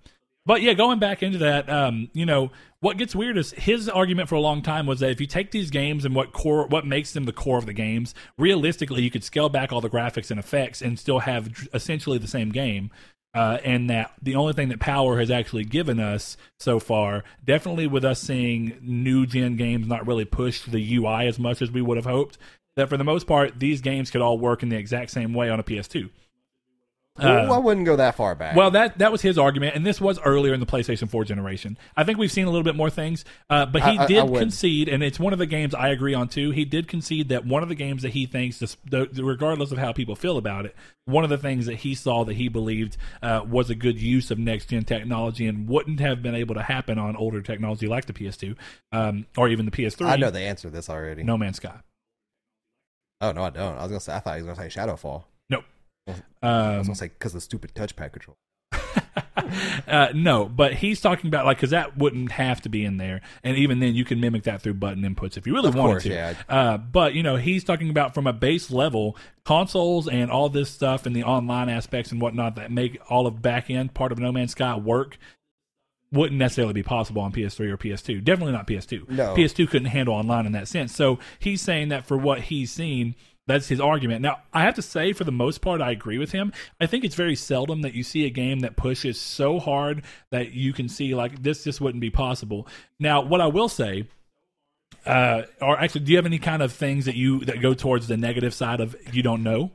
but yeah going back into that um you know what gets weird is his argument for a long time was that if you take these games and what core what makes them the core of the games realistically you could scale back all the graphics and effects and still have essentially the same game uh, and that the only thing that power has actually given us so far, definitely with us seeing new gen games not really push the UI as much as we would have hoped, that for the most part, these games could all work in the exact same way on a PS2. Ooh, I wouldn't go that far back. Well, that that was his argument, and this was earlier in the PlayStation 4 generation. I think we've seen a little bit more things, uh, but he I- I- did I would. concede, and it's one of the games I agree on too. He did concede that one of the games that he thinks, regardless of how people feel about it, one of the things that he saw that he believed uh, was a good use of next gen technology and wouldn't have been able to happen on older technology like the PS2 um, or even the PS3. I know the answer to this already. No Man's Sky. Oh no, I don't. I was gonna say. I thought he was gonna say Shadowfall. Nope. I Um, was gonna say because the stupid touchpad control. uh, no, but he's talking about like because that wouldn't have to be in there, and even then you can mimic that through button inputs if you really Of wanted course, to. yeah. Uh, but you know he's talking about from a base level consoles and all this stuff and the online aspects and whatnot that make all of back end part of No Man's Sky work. Wouldn't necessarily be possible on PS3 or PS2. Definitely not PS2. No. PS2 couldn't handle online in that sense. So he's saying that for what he's seen, that's his argument. Now, I have to say, for the most part, I agree with him. I think it's very seldom that you see a game that pushes so hard that you can see, like, this just wouldn't be possible. Now, what I will say, uh, or actually, do you have any kind of things that you that go towards the negative side of you don't know? Do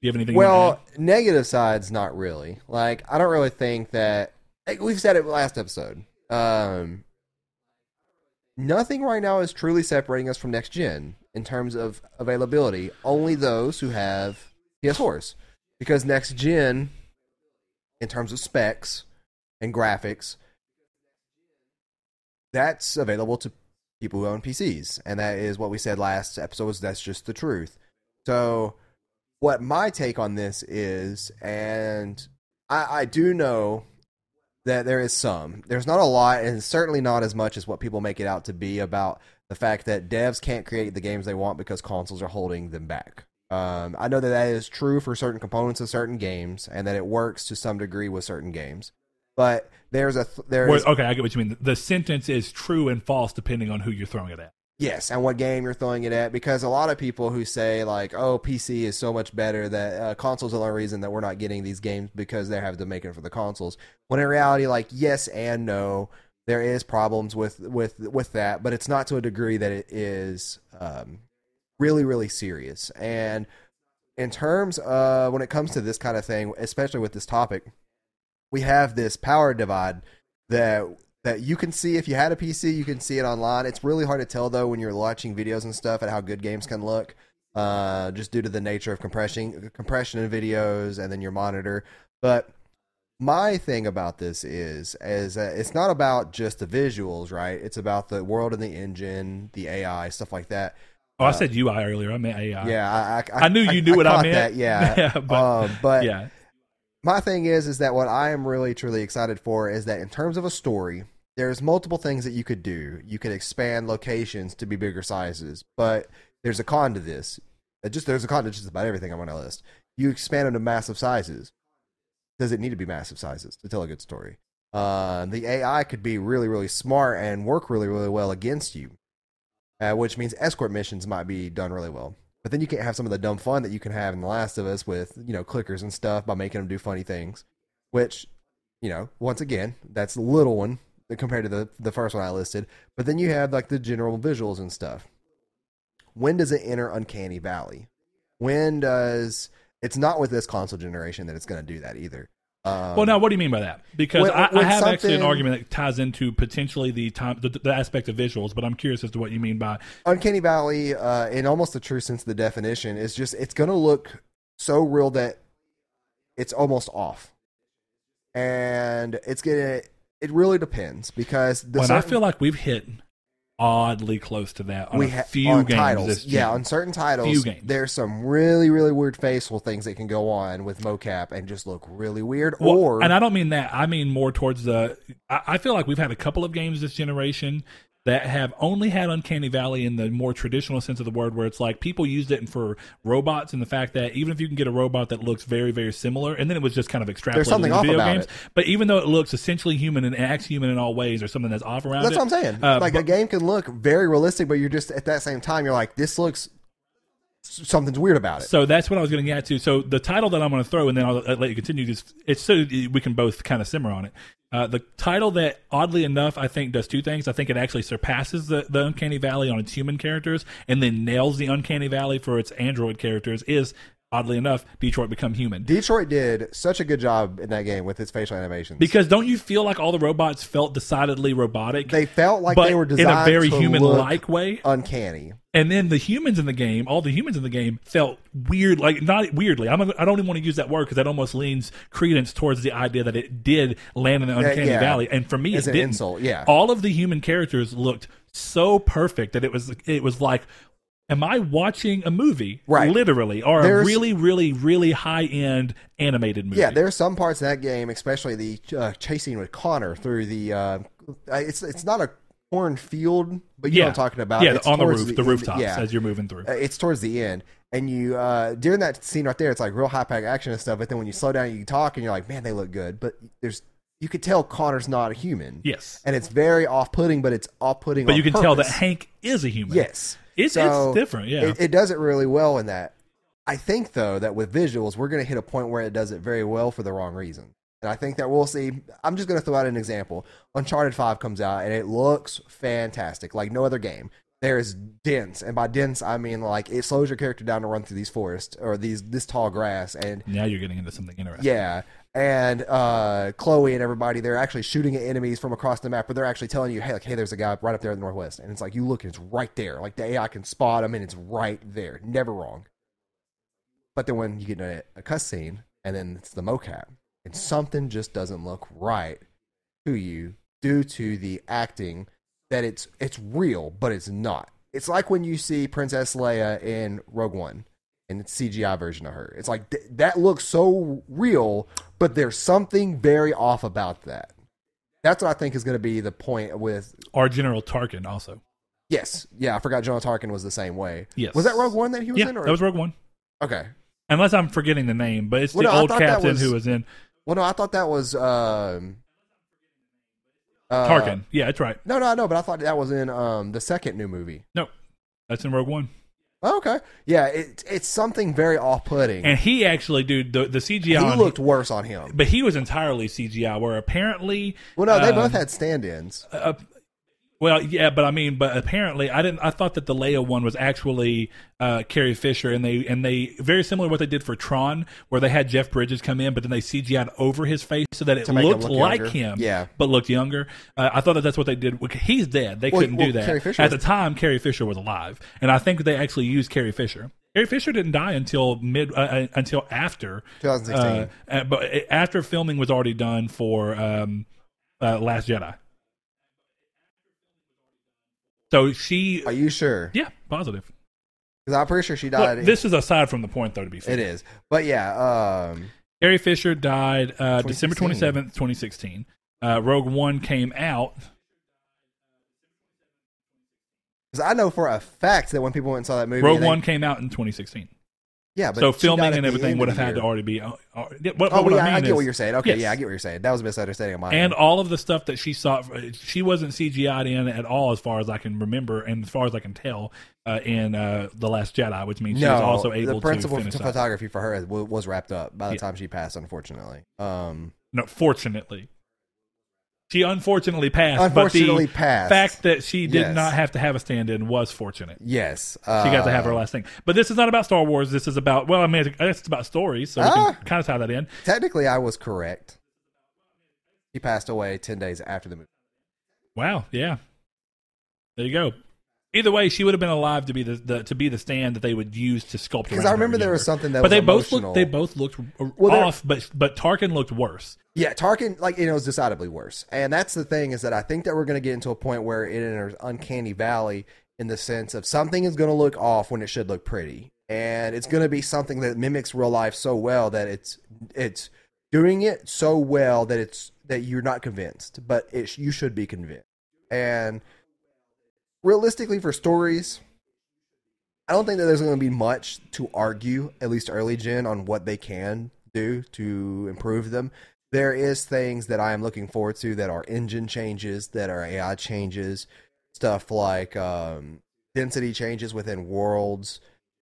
you have anything? Well, negative sides, not really. Like, I don't really think that. Like we've said it last episode. Um, nothing right now is truly separating us from next gen in terms of availability. Only those who have PS4s, because next gen, in terms of specs and graphics, that's available to people who own PCs, and that is what we said last episode. Was that's just the truth. So what my take on this is, and I, I do know that there is some. There's not a lot, and certainly not as much as what people make it out to be about the fact that devs can't create the games they want because consoles are holding them back. Um, I know that that is true for certain components of certain games, and that it works to some degree with certain games. But there's a th- there's Well, okay, I get what you mean. The sentence is true and false depending on who you're throwing it at. Yes, and what game you're throwing it at because a lot of people who say like, "Oh, PC is so much better that uh, consoles are the only reason that we're not getting these games because they're having to make it for the consoles." When in reality, like, yes and no, there is problems with with with that, but it's not to a degree that it is um, really really serious. And in terms of when it comes to this kind of thing, especially with this topic, we have this power divide that that you can see if you had a PC, you can see it online. It's really hard to tell though when you're watching videos and stuff at how good games can look, uh, just due to the nature of compression, compression in videos, and then your monitor. But my thing about this is, is uh, it's not about just the visuals, right? It's about the world and the engine, the AI, stuff like that. Oh, I said UI earlier. I meant AI. Yeah, I, I, I knew you knew what I meant. That, yeah, Yeah, but- um, but yeah. my thing is is that what I am really truly excited for is that in terms of a story, there's multiple things that you could do. You could expand locations to be bigger sizes, but there's a con to this. Uh, Just there's a con to just about everything I on my list. You expand them to massive sizes. Does it need to be massive sizes to tell a good story? Uh, the AI could be really, really smart and work really, really well against you, uh, which means escort missions might be done really well. But then you can't have some of the dumb fun that you can have in The Last of Us with, you know, clickers and stuff by making them do funny things. Which, you know, once again, that's the little one compared to the the first one I listed. But then you have like the general visuals and stuff. When does it enter Uncanny Valley? When does it's not with this console generation that it's going to do that either. Um, Well, now, what do you mean by that? Because when- I, I have actually an argument that ties into potentially the time, the, the aspect of visuals, but I'm curious as to what you mean by. Uncanny Valley, uh, in almost the true sense of the definition, is just it's going to look so real that it's almost off, and it's gonna. It really depends because the When I feel like we've hit oddly close to that on we a ha- few on games. titles, yeah, on certain titles, there's some really really weird facial things that can go on with mocap and just look really weird. Well, or and I don't mean that. I mean more towards the. I, I feel like we've had a couple of games this generation that have only had Uncanny Valley in the more traditional sense of the word, where it's like people used it for robots, and the fact that even if you can get a robot that looks very, very similar, and then it was just kind of extrapolated something into off video about games. it. But even though it looks essentially human and acts human in all ways, or something that's off around that's it, what I'm saying. uh, like but- a game can look very realistic, but you're just at that same time you're like, this looks something's weird about it. So that's what I was going to get to. So the title that I'm going to throw, and then I'll, I'll let you continue. Just it's so we can both kind of simmer on it. Uh, the title that, oddly enough, I think does two things. I think it actually surpasses the, the Uncanny Valley on its human characters, and then nails the Uncanny Valley for its android characters. Is oddly enough, Detroit become human. Detroit did such a good job in that game with its facial animations. Because don't you feel like all the robots felt decidedly robotic? they felt like they were designed in a very human-like way. uncanny. And then the humans in the game, all the humans in the game felt weird, like not weirdly. I'm, I don't even want to use that word because that almost leans credence towards the idea that it did land in the uncanny yeah. valley. And for me, As it an didn't. insult, yeah. All of the human characters looked so perfect that it was it was like. Am I watching a movie, Right. literally, or a really, really, really high end animated movie? Yeah, there's some parts of that game, especially the uh, chasing with Connor through the. Uh, it's it's not a cornfield, but you know what I'm talking about. Yeah, It's on the roof, the, rooftops Yeah, as you're moving through. Uh, it's towards the end, and you uh, during that scene right there, it's like real high pack action and stuff. But then when you slow down, you talk, and you're like, man, they look good. But there's you could tell Connor's not a human. yes, and it's very off putting, but it's off putting. but you can tell that Hank is a human. Yes, it's So, it's different. Yeah, it, it does it really well in that. I think though that with visuals, we're going to hit a point where it does it very well for the wrong reason. And I think that we'll see. I'm just going to throw out an example. Uncharted 5 comes out and it looks fantastic, like no other game. There is dense, and by dense I mean like it slows your character down to run through these forests or these this tall grass, and now you're getting into something interesting. yeah, and uh, Chloe and everybody they're actually shooting at enemies from across the map, but they're actually telling you, hey, like, hey, there's a guy right up there in the northwest, and it's like you look, and it's right there. Like the AI can spot him, and it's right there, never wrong. But then when you get a, a cutscene, and then it's the mocap, and something just doesn't look right to you due to the acting that it's it's real, but it's not. It's like when you see Princess Leia in Rogue One and it's CGI version of her. It's like th- that looks so real, but there's something very off about that. That's what I think is going to be the point with. our General Tarkin also. Yes, yeah, I forgot General Tarkin was the same way. Yes. was that Rogue One that he was Yeah, in? Or? that was Rogue One. okay. Unless I'm forgetting the name, but it's Well, the no, old captain was- who was in Well, no, I thought that was um, uh, Tarkin. yeah, that's right. No, no, I know, but I thought that was in um the second new movie. No, that's in Rogue One. Oh, okay, yeah, it, it's something very off-putting. And he actually, dude, the the CGI. he on- looked worse on him. but he was entirely CGI. Where apparently, Well, no, they um, both had stand-ins. uh, well, yeah, but I mean, but apparently, I didn't. I thought that the Leia one was actually uh, Carrie Fisher, and they and they very similar to what they did for Tron, where they had Jeff Bridges come in, but then they CGI'd over his face so that it To make him looked look like younger. him, Yeah. but looked younger. Uh, I thought that that's what they did. He's dead. They Well, couldn't well, do that at was- the time. Carrie Fisher was alive, and I think they actually used Carrie Fisher. Carrie Fisher didn't die until mid uh, uh, until after 2016. uh, uh, but after filming was already done for um, uh, Last Jedi. So she, Are you sure? yeah, positive. Because I'm pretty sure she died. in- this is aside from the point, though. To be fair, it is, but yeah, um, Carrie Fisher died uh, December twenty seventh, twenty sixteen. Uh, Rogue One came out. because I know for a fact that when people went and saw that movie, Rogue One came out in twenty sixteen. Yeah, but So filming and everything would have had to already be. Uh, uh, what, Oh, what yeah, I, I, mean get is- what you're saying. Okay, Yes. yeah, I get what you're saying. That was a misunderstanding of mine. And all of the stuff that she saw, she wasn't CGI'd in at all, as far as I can remember, and as far as I can tell, uh, in uh, the Last Jedi, which means she was also able the principal to finish ph- up. photography for her was, was wrapped up by the Yeah. time she passed. Unfortunately, um, No, fortunately, she unfortunately passed. Unfortunately but the passed. fact that she did Yes. not have to have a stand-in was fortunate. yes, She got to have her uh, last thing. But this is not about Star Wars. This is about well, I mean, it's, it's about stories, so we Ah. can kind of tie that in. Technically, I was correct. He passed away ten days after the movie. Wow, yeah. There you go. Either way, she would have been alive to be the, the to be the stand that they would use to sculpt. Because I remember there was something that but was they both looked they both looked Well, off, but but Tarkin looked worse. Yeah, Tarkin, like you know, is decidedly worse, and that's the thing is that I think that we're going to get into a point where it enters uncanny valley in the sense of something is going to look off when it should look pretty, and it's going to be something that mimics real life so well that it's it's doing it so well that it's that you're not convinced, but it you should be convinced. And realistically, for stories, I don't think that there's going to be much to argue, at least early gen, on what they can do to improve them. There is things that I am looking forward to that are engine changes, that are AI changes, stuff like um, density changes within worlds,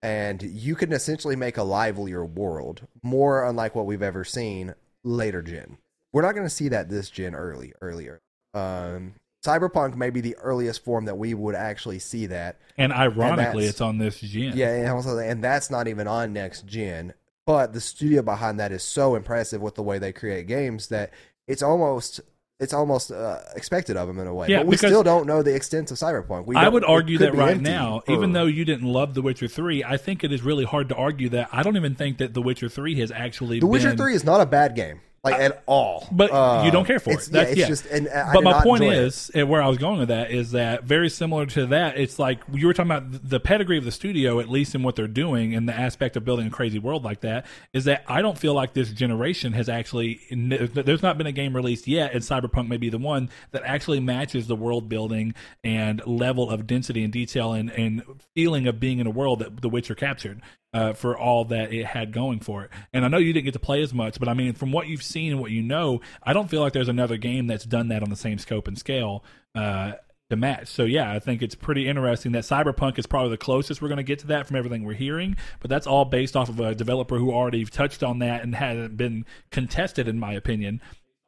and you can essentially make a livelier world, more unlike what we've ever seen later gen. We're not going to see that this gen early, earlier. Um, Cyberpunk may be the earliest form that we would actually see that. And ironically, that's- it's on this gen. Yeah, and also, and that's not even on next gen. But the studio behind that is so impressive with the way they create games that it's almost it's almost uh, expected of them in a way. Yeah, but we still don't know the extent of Cyberpunk. We I would argue that right now, or- even though you didn't love The Witcher 3, I think it is really hard to argue that. I don't even think that The Witcher 3 has actually The Witcher been- Three is not a bad game, like at all. But Uh, you don't care for it. That's, yeah, it's yeah. just. And I but my point it. is, and where I was going with that is that very similar to that, it's like you were talking about the pedigree of the studio, at least in what they're doing, and the aspect of building a crazy world like that. Is that I don't feel like this generation has actually. There's not been a game released yet, and Cyberpunk may be the one that actually matches the world building and level of density and detail and, and feeling of being in a world that The Witcher captured uh, for all that it had going for it. And I know you didn't get to play as much, but I mean, from what you've seen and what you know, I don't feel like there's another game that's done that on the same scope and scale uh, to match. So yeah, I think it's pretty interesting that Cyberpunk is probably the closest we're going to get to that from everything we're hearing. But that's all based off of a developer who already touched on that and hasn't been contested, in my opinion,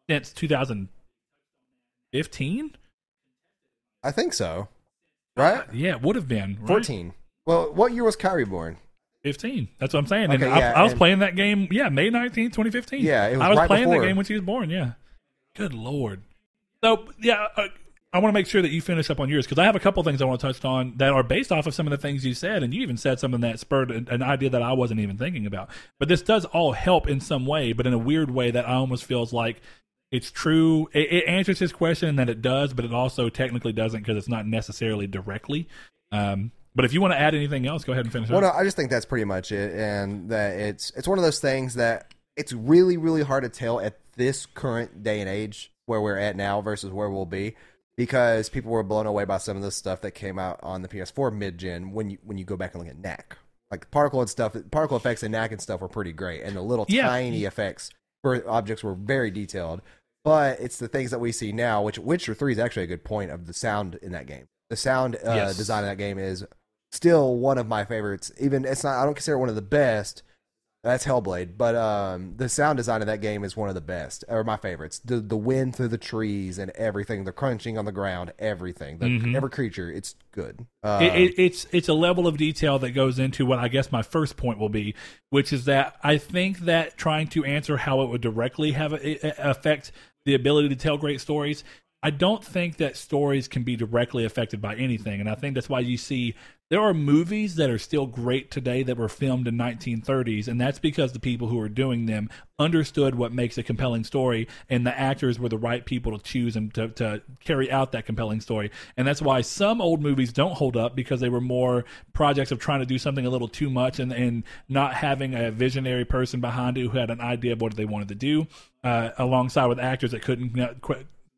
since 2015. I think so. Right? Yeah, it would have been right? Fourteen. Well, what year was Kyrie born? 15. That's what I'm saying. and Okay, I, yeah, I was and- playing that game, yeah, May 19th, 2015. Yeah, it was I was right playing before. that game when she was born, yeah. Good Lord. So, yeah, uh, I want to make sure that you finish up on yours because I have a couple things I want to touch on that are based off of some of the things you said. And you even said something that spurred an, an idea that I wasn't even thinking about. But this does all help in some way, but in a weird way that I almost feels like it's true. It, it answers his question that it does, but it also technically doesn't because it's not necessarily directly. Um, but if you want to add anything else, go ahead and finish Well, up. no, I just think that's pretty much it, and that it's it's one of those things that it's really really hard to tell at this current day and age where we're at now versus where we'll be because people were blown away by some of the stuff that came out on the PS4 mid gen when you when you go back and look at Knack. Like particle and stuff, particle effects and Knack and stuff were pretty great, and the little Yeah. tiny effects for objects were very detailed. But it's the things that we see now, which Witcher Three is actually a good point of the sound in that game. The sound uh, Yes. design in that game is still one of my favorites. Even it's not I don't consider it one of the best. That's Hellblade, but um, the sound design of that game is one of the best, or my favorites. The the wind through the trees and everything, the crunching on the ground, everything, the, Mhm. every creature, it's good. Uh, it, it, it's it's a level of detail that goes into what I guess my first point will be, which is that I think that trying to answer how it would directly have a, a- affect the ability to tell great stories, I don't think that stories can be directly affected by anything, and I think that's why you see there are movies that are still great today that were filmed in 1930s, and that's because the people who are doing them understood what makes a compelling story, and the actors were the right people to choose and to, to carry out that compelling story. And that's why some old movies don't hold up because they were more projects of trying to do something a little too much and, and not having a visionary person behind it who had an idea of what they wanted to do, uh, alongside with actors that couldn't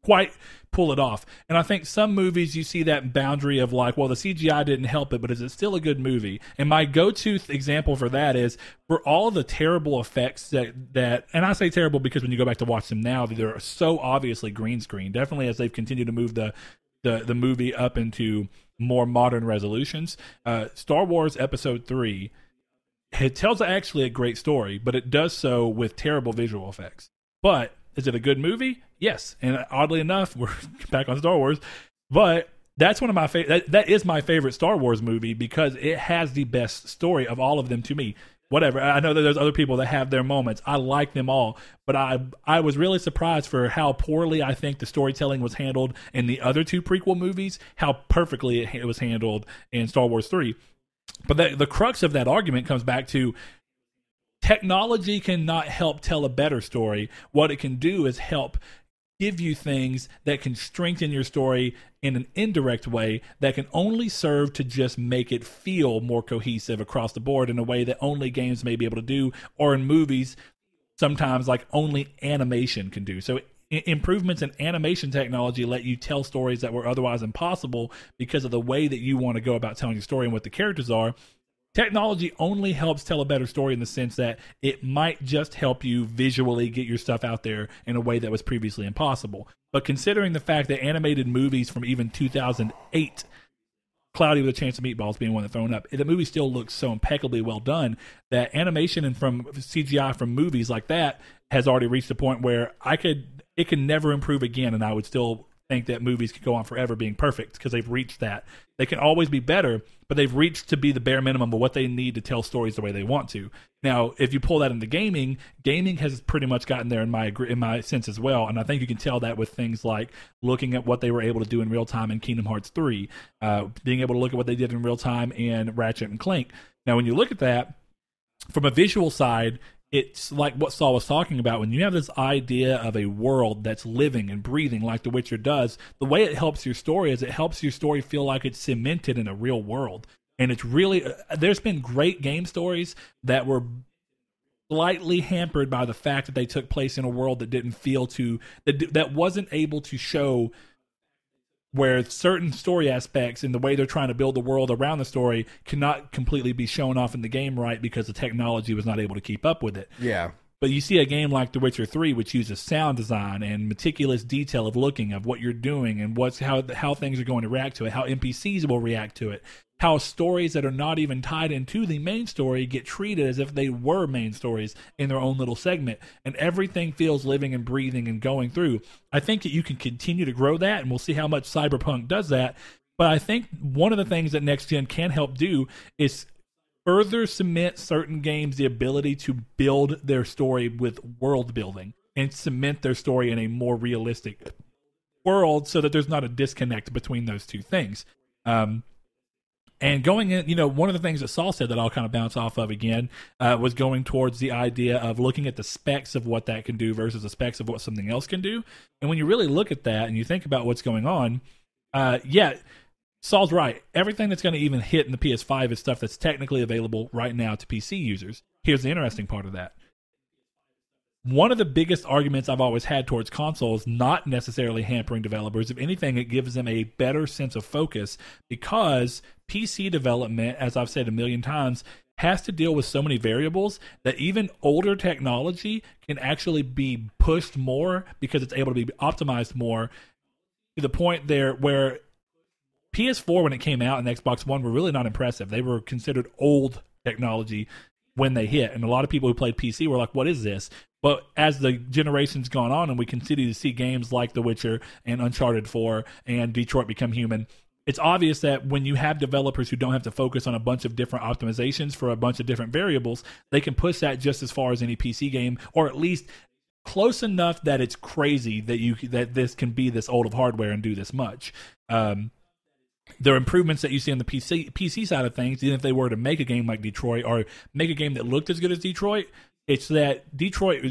quite pull it off. And I think some movies you see that boundary of like, well, the CGI didn't help it, but is it still a good movie? And my go-to th- example for that is for all the terrible effects that that, and I say terrible because when you go back to watch them now, they're so obviously green screen. Definitely as they've continued to move the the the movie up into more modern resolutions. Uh, Star Wars Episode Three. It tells actually a great story, but it does so with terrible visual effects. But is it a good movie? Yes. And oddly enough, we're back on Star Wars, but that's one of my favorite. That, that is my favorite Star Wars movie because it has the best story of all of them to me. Whatever. I know that there's other people that have their moments. I like them all, but I I was really surprised for how poorly I think the storytelling was handled in the other two prequel movies. How perfectly it, it was handled in Star Wars three. But the, the crux of that argument comes back to technology cannot help tell a better story. What it can do is help give you things that can strengthen your story in an indirect way that can only serve to just make it feel more cohesive across the board in a way that only games may be able to do or in movies sometimes like only animation can do. So improvements in animation technology let you tell stories that were otherwise impossible because of the way that you want to go about telling your story and what the characters are. Technology only helps tell a better story in the sense that it might just help you visually get your stuff out there in a way that was previously impossible. But considering the fact that animated movies from even 2008 Cloudy with a Chance of Meatballs being one that's thrown up. The movie still looks so impeccably well done that animation and from CGI from movies like that has already reached a point where I could it can never improve again, and I would still think that movies could go on forever being perfect because they've reached that. They can always be better, but they've reached to be the bare minimum of what they need to tell stories the way they want to. Now, if you pull that into gaming, gaming has pretty much gotten there in my in my sense as well, and I think you can tell that with things like looking at what they were able to do in real time in Kingdom Hearts three, uh, being able to look at what they did in real time in Ratchet and Clank. Now, when you look at that from a visual side, it's like what Saul was talking about. When you have this idea of a world that's living and breathing like The Witcher does, the way it helps your story is it helps your story feel like it's cemented in a real world. And it's really, uh, there's been great game stories that were slightly hampered by the fact that they took place in a world that didn't feel to, that, that wasn't able to show where certain story aspects and the way they're trying to build the world around the story cannot completely be shown off in the game right because the technology was not able to keep up with it. Yeah. But you see a game like The Witcher 3 which uses sound design and meticulous detail of looking of what you're doing and what's how how things are going to react to it, how NPCs will react to it, how stories that are not even tied into the main story get treated as if they were main stories in their own little segment. And everything feels living and breathing and going through. I think that you can continue to grow that and we'll see how much cyberpunk does that. But i think one of the things that next gen can help do is further cement certain games the ability to build their story with world building and cement their story in a more realistic world so that there's not a disconnect between those two things um, and going in, you know, one of the things that Saul said that I'll kind of bounce off of again uh, was going towards the idea of looking at the specs of what that can do versus the specs of what something else can do. And when you really look at that and you think about what's going on, uh, yeah, Saul's right. Everything that's going to even hit in the PS5 is stuff that's technically available right now to PC users. Here's the interesting part of that one of the biggest arguments I've always had towards consoles not necessarily hampering developers. If anything, it gives them a better sense of focus because PC development, as I've said a million times, has to deal with so many variables that even older technology can actually be pushed more because it's able to be optimized more to the point there where PS4 when it came out and Xbox One were really not impressive. They were considered old technology when they hit. And a lot of people who played PC were like, what is this? But as the generations gone on and we continue to see games like The Witcher and Uncharted 4 and Detroit Become Human, it's obvious that when you have developers who don't have to focus on a bunch of different optimizations for a bunch of different variables, they can push that just as far as any PC game, or at least close enough that it's crazy that you that this can be this old of hardware and do this much. Um, the improvements that you see on the PC PC side of things, even if they were to make a game like Detroit or make a game that looked as good as Detroit, it's that Detroit.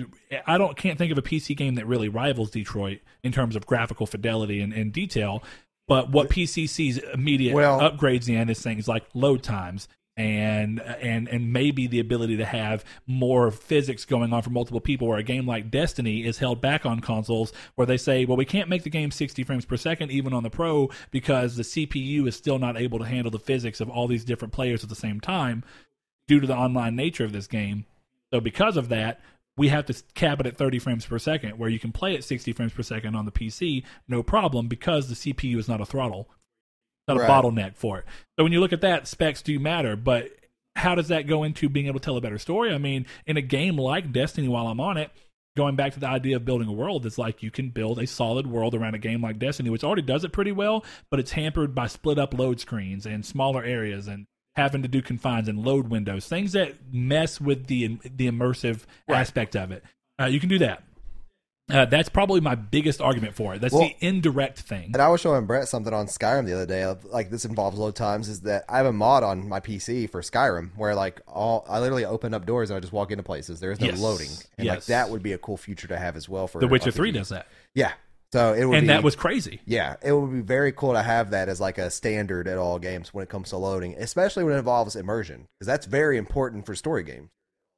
I don't can't think of a PC game that really rivals Detroit in terms of graphical fidelity and, and detail. But what PC sees immediate Well- upgrades in is things like load times and and and maybe the ability to have more physics going on for multiple people where a game like Destiny is held back on consoles where they say well we can't make the game 60 frames per second even on the pro because the CPU is still not able to handle the physics of all these different players at the same time due to the online nature of this game. So because of that we have to cap it at 30 frames per second where you can play at 60 frames per second on the PC no problem because the CPU is not a throttle not Right. a bottleneck for it. So when you look at that, specs do matter, but how does that go into being able to tell a better story? I mean, in a game like Destiny, while I'm on it, going back to the idea of building a world, it's like you can build a solid world around a game like Destiny, which already does it pretty well, but it's hampered by split up load screens and smaller areas and having to do confines and load windows, things that mess with the the immersive aspect of it. Uh, you can do that. Uh, that's probably my biggest argument for it. That's Well- the indirect thing. And I was showing Brett something on Skyrim the other day. Of, like this involves load times. Is that I have a mod on my PC for Skyrim where like all I literally open up doors and I just walk into places. There is no Yes. loading, and like Yes. that would be a cool feature to have as well for The Witcher RPG. Three does that, Yeah, so it would and be, that was crazy. yeah, it would be very cool to have that as like a standard at all games when it comes to loading, especially when it involves immersion because that's very important for story games.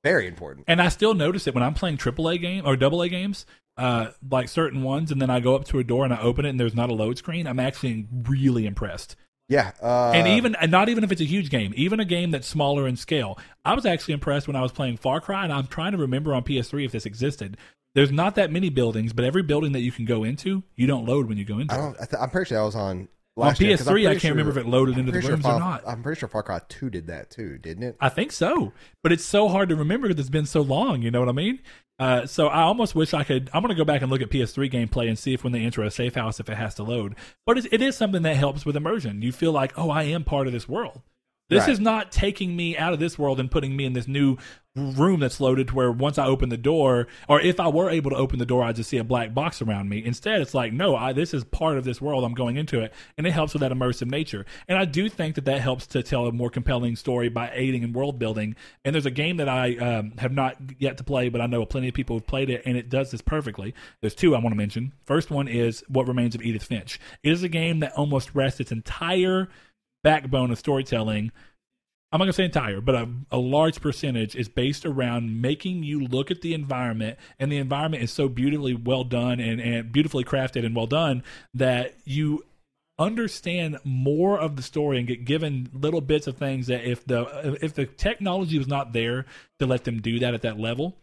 Very important. And I still notice it when I'm playing AAA game or AA games, uh, like certain ones, and then I go up to a door and I open it and there's not a load screen. I'm actually really impressed. Yeah, uh, and even and not even if it's a huge game, even a game that's smaller in scale. I was actually impressed when I was playing Far Cry, and I'm trying to remember on PS3 if this existed. There's not that many buildings, but every building that you can go into, you don't load when you go into. I don't, I th- I'm pretty sure that was on On last I'm PS3, I can't remember if it loaded into the sure rooms or not. I'm pretty sure Far Cry 2 did that too, didn't it? I think so, but it's so hard to remember because it's been so long. You know what I mean? Uh, so I almost wish I could. I'm to go back and look at PS3 gameplay and see if when they enter a safe house, if it has to load. But it is something that helps with immersion. You feel like, oh, I am part of this world. This Right. is not taking me out of this world and putting me in this new room that's loaded to where once I open the door, or if I were able to open the door, I just see a black box around me. Instead, it's like, no, I, this is part of this world. I'm going into it, and it helps with that immersive nature. And I do think that that helps to tell a more compelling story by aiding in world building. And there's a game that I um, have not yet to play, but I know plenty of people have played it, and it does this perfectly. There's two I want to mention. First one is What Remains of Edith Finch. It is a game that almost rests its entire backbone of storytelling I'm not gonna say entire, but a, a large percentage is based around making you look at the environment, and the environment is so beautifully well done and, and beautifully crafted and well done that you understand more of the story and get given little bits of things that if the if the technology was not there to let them do that at that level,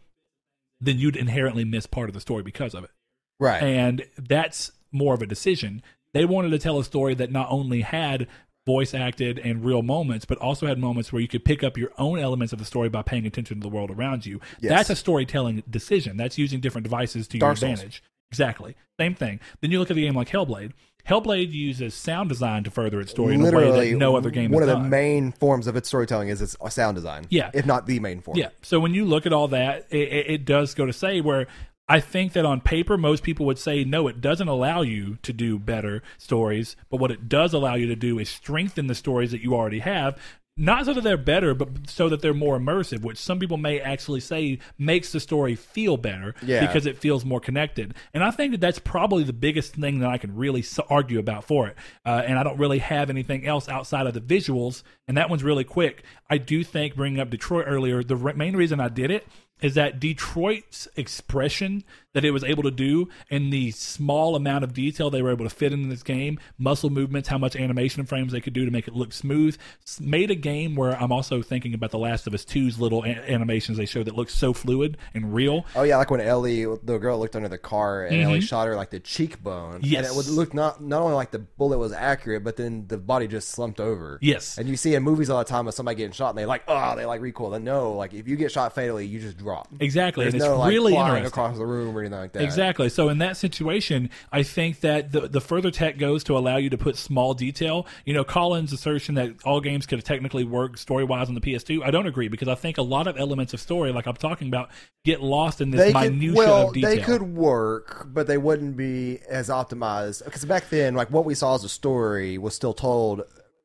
then you'd inherently miss part of the story because of it Right. and that's more of a decision. They wanted to tell a story that not only had voice acted and real moments, but also had moments where you could pick up your own elements of the story by paying attention to the world around you. Yes. That's a storytelling decision. That's using different devices to Dark your Souls. advantage. Exactly. Same thing. Then you look at the game like Hellblade. Hellblade uses sound design to further its story in a way that no other game One of the done. main forms of its storytelling is its sound design. Yeah. if not the main form. Yeah. So when you look at all that, it, it does go to say where I think that on paper, most people would say, no, it doesn't allow you to do better stories. But what it does allow you to do is strengthen the stories that you already have. Not so that they're better, but so that they're more immersive, which some people may actually say makes the story feel better Yeah. because it feels more connected. And I think that that's probably the biggest thing that I can really argue about for it. Uh, and I don't really have anything else outside of the visuals. And that one's really quick. I do think bringing up Detroit earlier, the re- main reason I did it is that Detroit's expression that it was able to do and the small amount of detail they were able to fit in this game, muscle movements, how much animation frames they could do to make it look smooth, made a game where I'm also thinking about The Last of Us 2's little a- animations they showed that look so fluid and real. Oh yeah, like when Ellie, the girl, looked under the car and Ellie shot her like the cheekbone. Mm-hmm. Yes. and it would look not not only like the bullet was accurate, but then the body just slumped over. Yes. and you see in movies all the time of somebody getting shot and they like oh they like recoil. And no, like if you get shot fatally, you just drop. Exactly. There's and it's no like really flying interesting. across the room or anything like that. Exactly. So in that situation, I think that the the further tech goes to allow you to put small detail. You know, Colin's assertion that all games could technically work story wise on the PS2. I don't agree because I think a lot of elements of story, like I'm talking about, get lost in this They could, minutia well, of detail. they could work, but they wouldn't be as optimized. Because back then, like what we saw as a story was still told.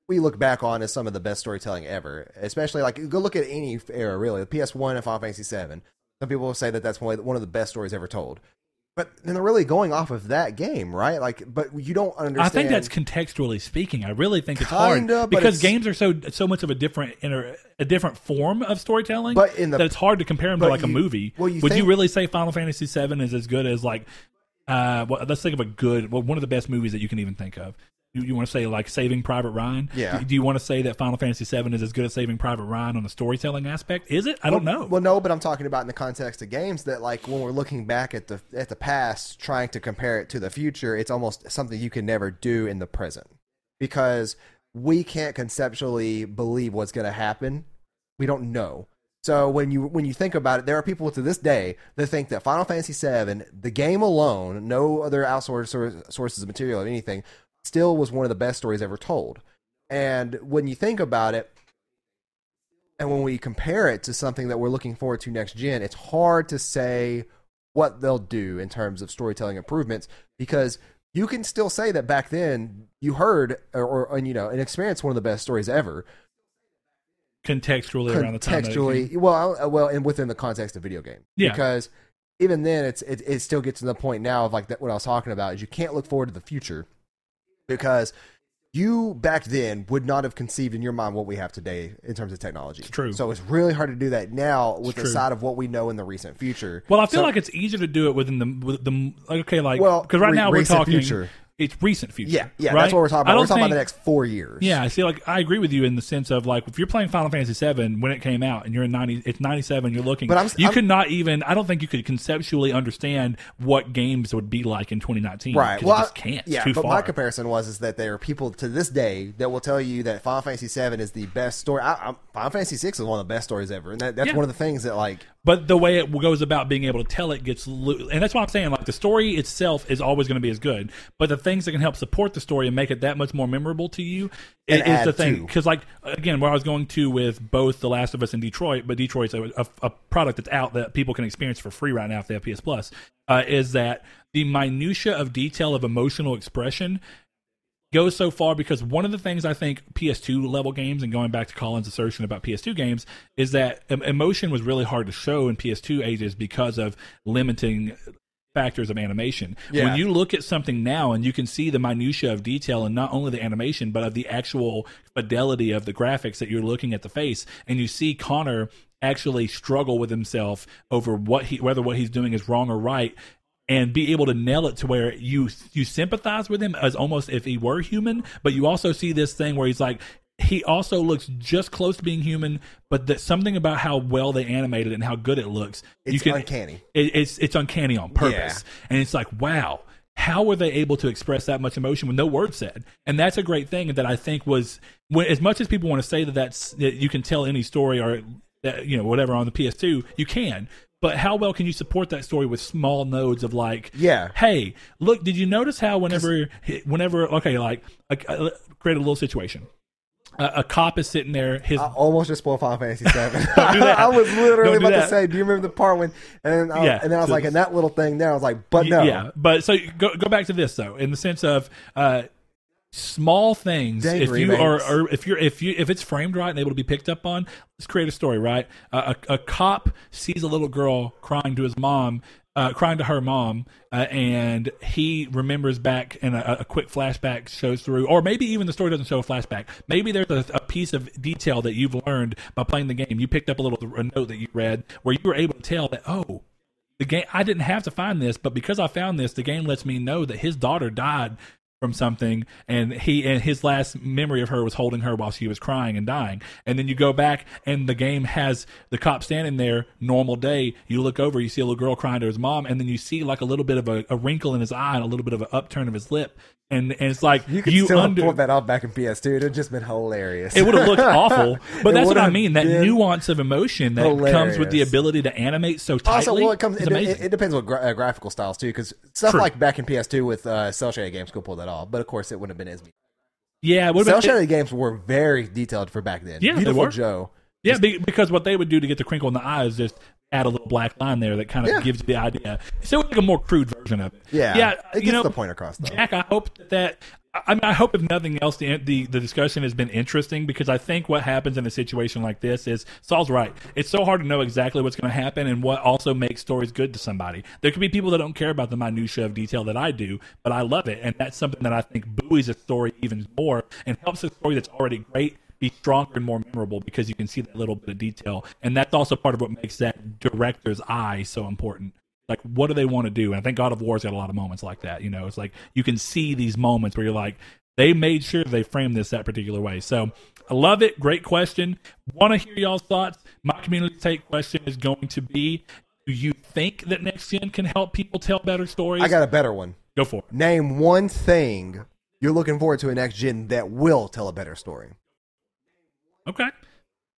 We look back on as some of the best storytelling ever, especially like go look at any era really. The PS1 and Final Fantasy VII. Some people will say that that's one of the best stories ever told. But then they're really going off of that game, right? Like, but you don't understand. I think that's contextually speaking. I really think it's Kinda, hard because games are so so much of a different inter, a different form of storytelling. But in the- that it's hard to compare them to like a movie. well, you Would you really say Final Fantasy VII is as good as like? Uh, well, let's think of a good, well, one of the best movies that you can even think of. You, you want to say like Saving Private Ryan? Yeah. Do, do you want to say that Final Fantasy VII is as good as Saving Private Ryan on the storytelling aspect? Is it? I don't know. Well, no, but I'm talking about in the context of games that, like, when we're looking back at the at the past, trying to compare it to the future, it's almost something you can never do in the present because we can't conceptually believe what's going to happen. We don't know. So when you when you think about it, there are people to this day that think that Final Fantasy VII, the game alone, no other outsourced sources of material or anything, still was one of the best stories ever told. And when you think about it, and when we compare it to something that we're looking forward to next gen, it's hard to say what they'll do in terms of storytelling improvements because you can still say that back then you heard or, or and, you know and experienced one of the best stories ever Contextually around the time. that it came- contextually well uh, well and within the context of video game Yeah. because even then it's it, it still gets to the point now of like that what i was talking about is you can't look forward to the future because you back then would not have conceived in your mind what we have today in terms of technology It's true. so it's really hard to do that now with the side of what we know in the recent future Well, I feel So- like it's easier to do it within the the like okay, like Well, because right re- now we're talking future. It's recent future. Yeah, yeah, right? that's what we're talking about. We're talking about the next four years. Yeah, I see. Like, I agree with you in the sense of like, if you're playing Final Fantasy VII when it came out, and you're in ninety, it's ninety seven. You're looking, But I'm- you I'm- could not even. I don't think you could conceptually understand what games would be like in 2019. Right. Well, you just I- can't. Yeah, but far. my comparison was is that there are people to this day that will tell you that Final Fantasy VII is the best story. I, I, Final Fantasy VI is one of the best stories ever, and that, that's Yeah. one of the things that like but the way it goes about being able to tell it gets lo- and that's why i'm saying like the story itself is always going to be as good but the things that can help support the story and make it that much more memorable to you is the thing because like again where i was going to with both the last of us and detroit but detroit's a, a, a product that's out that people can experience for free right now if they have ps plus uh, is that the minutia of detail of emotional expression goes so far because one of the things I think PS2 level games, and going back to Colin's assertion about PS2 games, is that emotion was really hard to show in PS2 ages because of limiting factors of animation. Yeah. When you look at something now and you can see the minutia of detail and not only the animation but of the actual fidelity of the graphics that you're looking at the face and you see Connor actually struggle with himself over what he whether what he's doing is wrong or right and be able to nail it to where you you sympathize with him as almost if he were human, but you also see this thing where he's like he also looks just close to being human, but that something about how well they animated it and how good it looks, you It's can, uncanny. It, it's it's uncanny on purpose, and it's like wow. How were they able to express that much emotion with no words said? And that's a great thing that I think was when, as much as people want to say that that's that you can tell any story or that, you know whatever on the PS2, you can. But how well can you support that story with small nodes of like, Yeah. hey, look, did you notice how whenever, whenever, okay, like, create a little situation. A, a cop is sitting there. His I almost just spoiled Final Fantasy VII. Don't do that. I was literally about to say, do you remember the part when? And then, I, Yeah. and then I was So- like, and that little thing there, I was like, but no, Yeah, but so go go back to this though, in the sense of uh, small things. Dang if you are, if you're, if you, if it's framed right and able to be picked up on, let's create a story. Right, uh, a, a cop sees a little girl crying to his mom. Uh, crying to her mom, uh, and he remembers back, and a, a quick flashback shows through, or maybe even the story doesn't show a flashback. Maybe there's a, a piece of detail that you've learned by playing the game. You picked up a little a note that you read where you were able to tell that, oh, the game i didn't have to find this but because i found this the game lets me know that his daughter died from something and he and his last memory of her was holding her while she was crying and dying. And then you go back and the game has the cop standing there normal day. You look over you see a little girl crying to his mom and then you see like a little bit of a, a wrinkle in his eye and a little bit of an upturn of his lip and, and it's like you could you still under pull that off back in PS2. It'd have just been hilarious. it would have looked awful, but that's what I mean. That nuance of emotion that comes with the ability to animate so tightly. Also, well, it comes. It, it, it depends what gra- uh, graphical styles too, because stuff True. like back in PS2 with uh, cel shaded games could pull that off. But of course, it wouldn't have been as. yeah, Cell about shaded games were very detailed for back then. Yeah, they Beautiful were. Joe. Yeah, because what they would do to get the crinkle in the eye is just add a little black line there that kind of Yeah. gives you the idea. So it's like a more crude version of it. Yeah, yeah. it you know, the point across though. Jack, I hope that. that I mean, I hope if nothing else, the, the the discussion has been interesting because I think what happens in a situation like this is Saul's right. It's so hard to know exactly what's going to happen and what also makes stories good to somebody. There could be people that don't care about the minutia of detail that I do, but I love it, and that's something that I think buoys a story even more and helps a story that's already great be stronger and more memorable because you can see that little bit of detail, and that's also part of what makes that director's eye so important. Like what do they want to do? And i think god of war's got a lot of moments like that you know? It's like you can see these moments where you're like they made sure they framed this that particular way. So i love it. Great question. Want to hear y'all's thoughts? My community take question is going to be do you think that next gen can help people tell better stories? I got a better one. go for it. Name one thing you're looking forward to in next gen that will tell a better story. Okay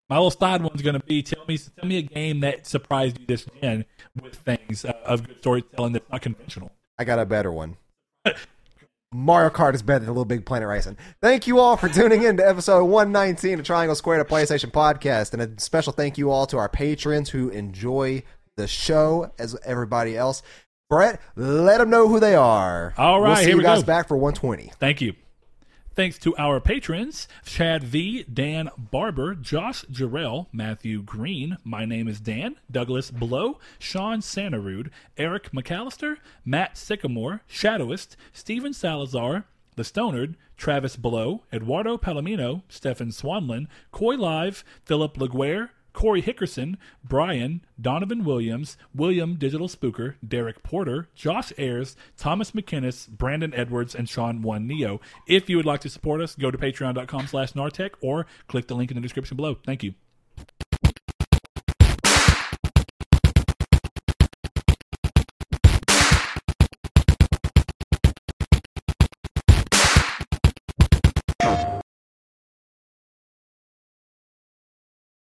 my little side one's going to be tell me tell me a game that surprised you this gen with things uh, of good storytelling that's not conventional I got a better one. Mario Kart is better than a LittleBigPlanet Racing. Thank you all for tuning in to episode 119 of Triangle Squared, to PlayStation podcast. And a special thank you all to our patrons who enjoy the show as everybody else. Brett, let them know who they are. All right, we'll see here you we guys go. back for 120. Thank you. Thanks to our patrons Chad V, Dan Barber, Josh Jarrell, Matthew Green, My Name is Dan, Douglas Blow, Sean Santarud, Eric McAllister, Matt Sycamore, Shadowist, Stephen Salazar, The Stonard, Travis Blow, Eduardo Palomino, Stefan Swanlin, Coy Live, Philip Laguerre, Corey Hickerson, Brian, Donovan Williams, William Digital Spooker, Derek Porter, Josh Ayers, Thomas McKinnis, Brandon Edwards, and Sean One Neo. If you would like to support us, go to patreon.com slash Nartech or click the link in the description below. Thank you.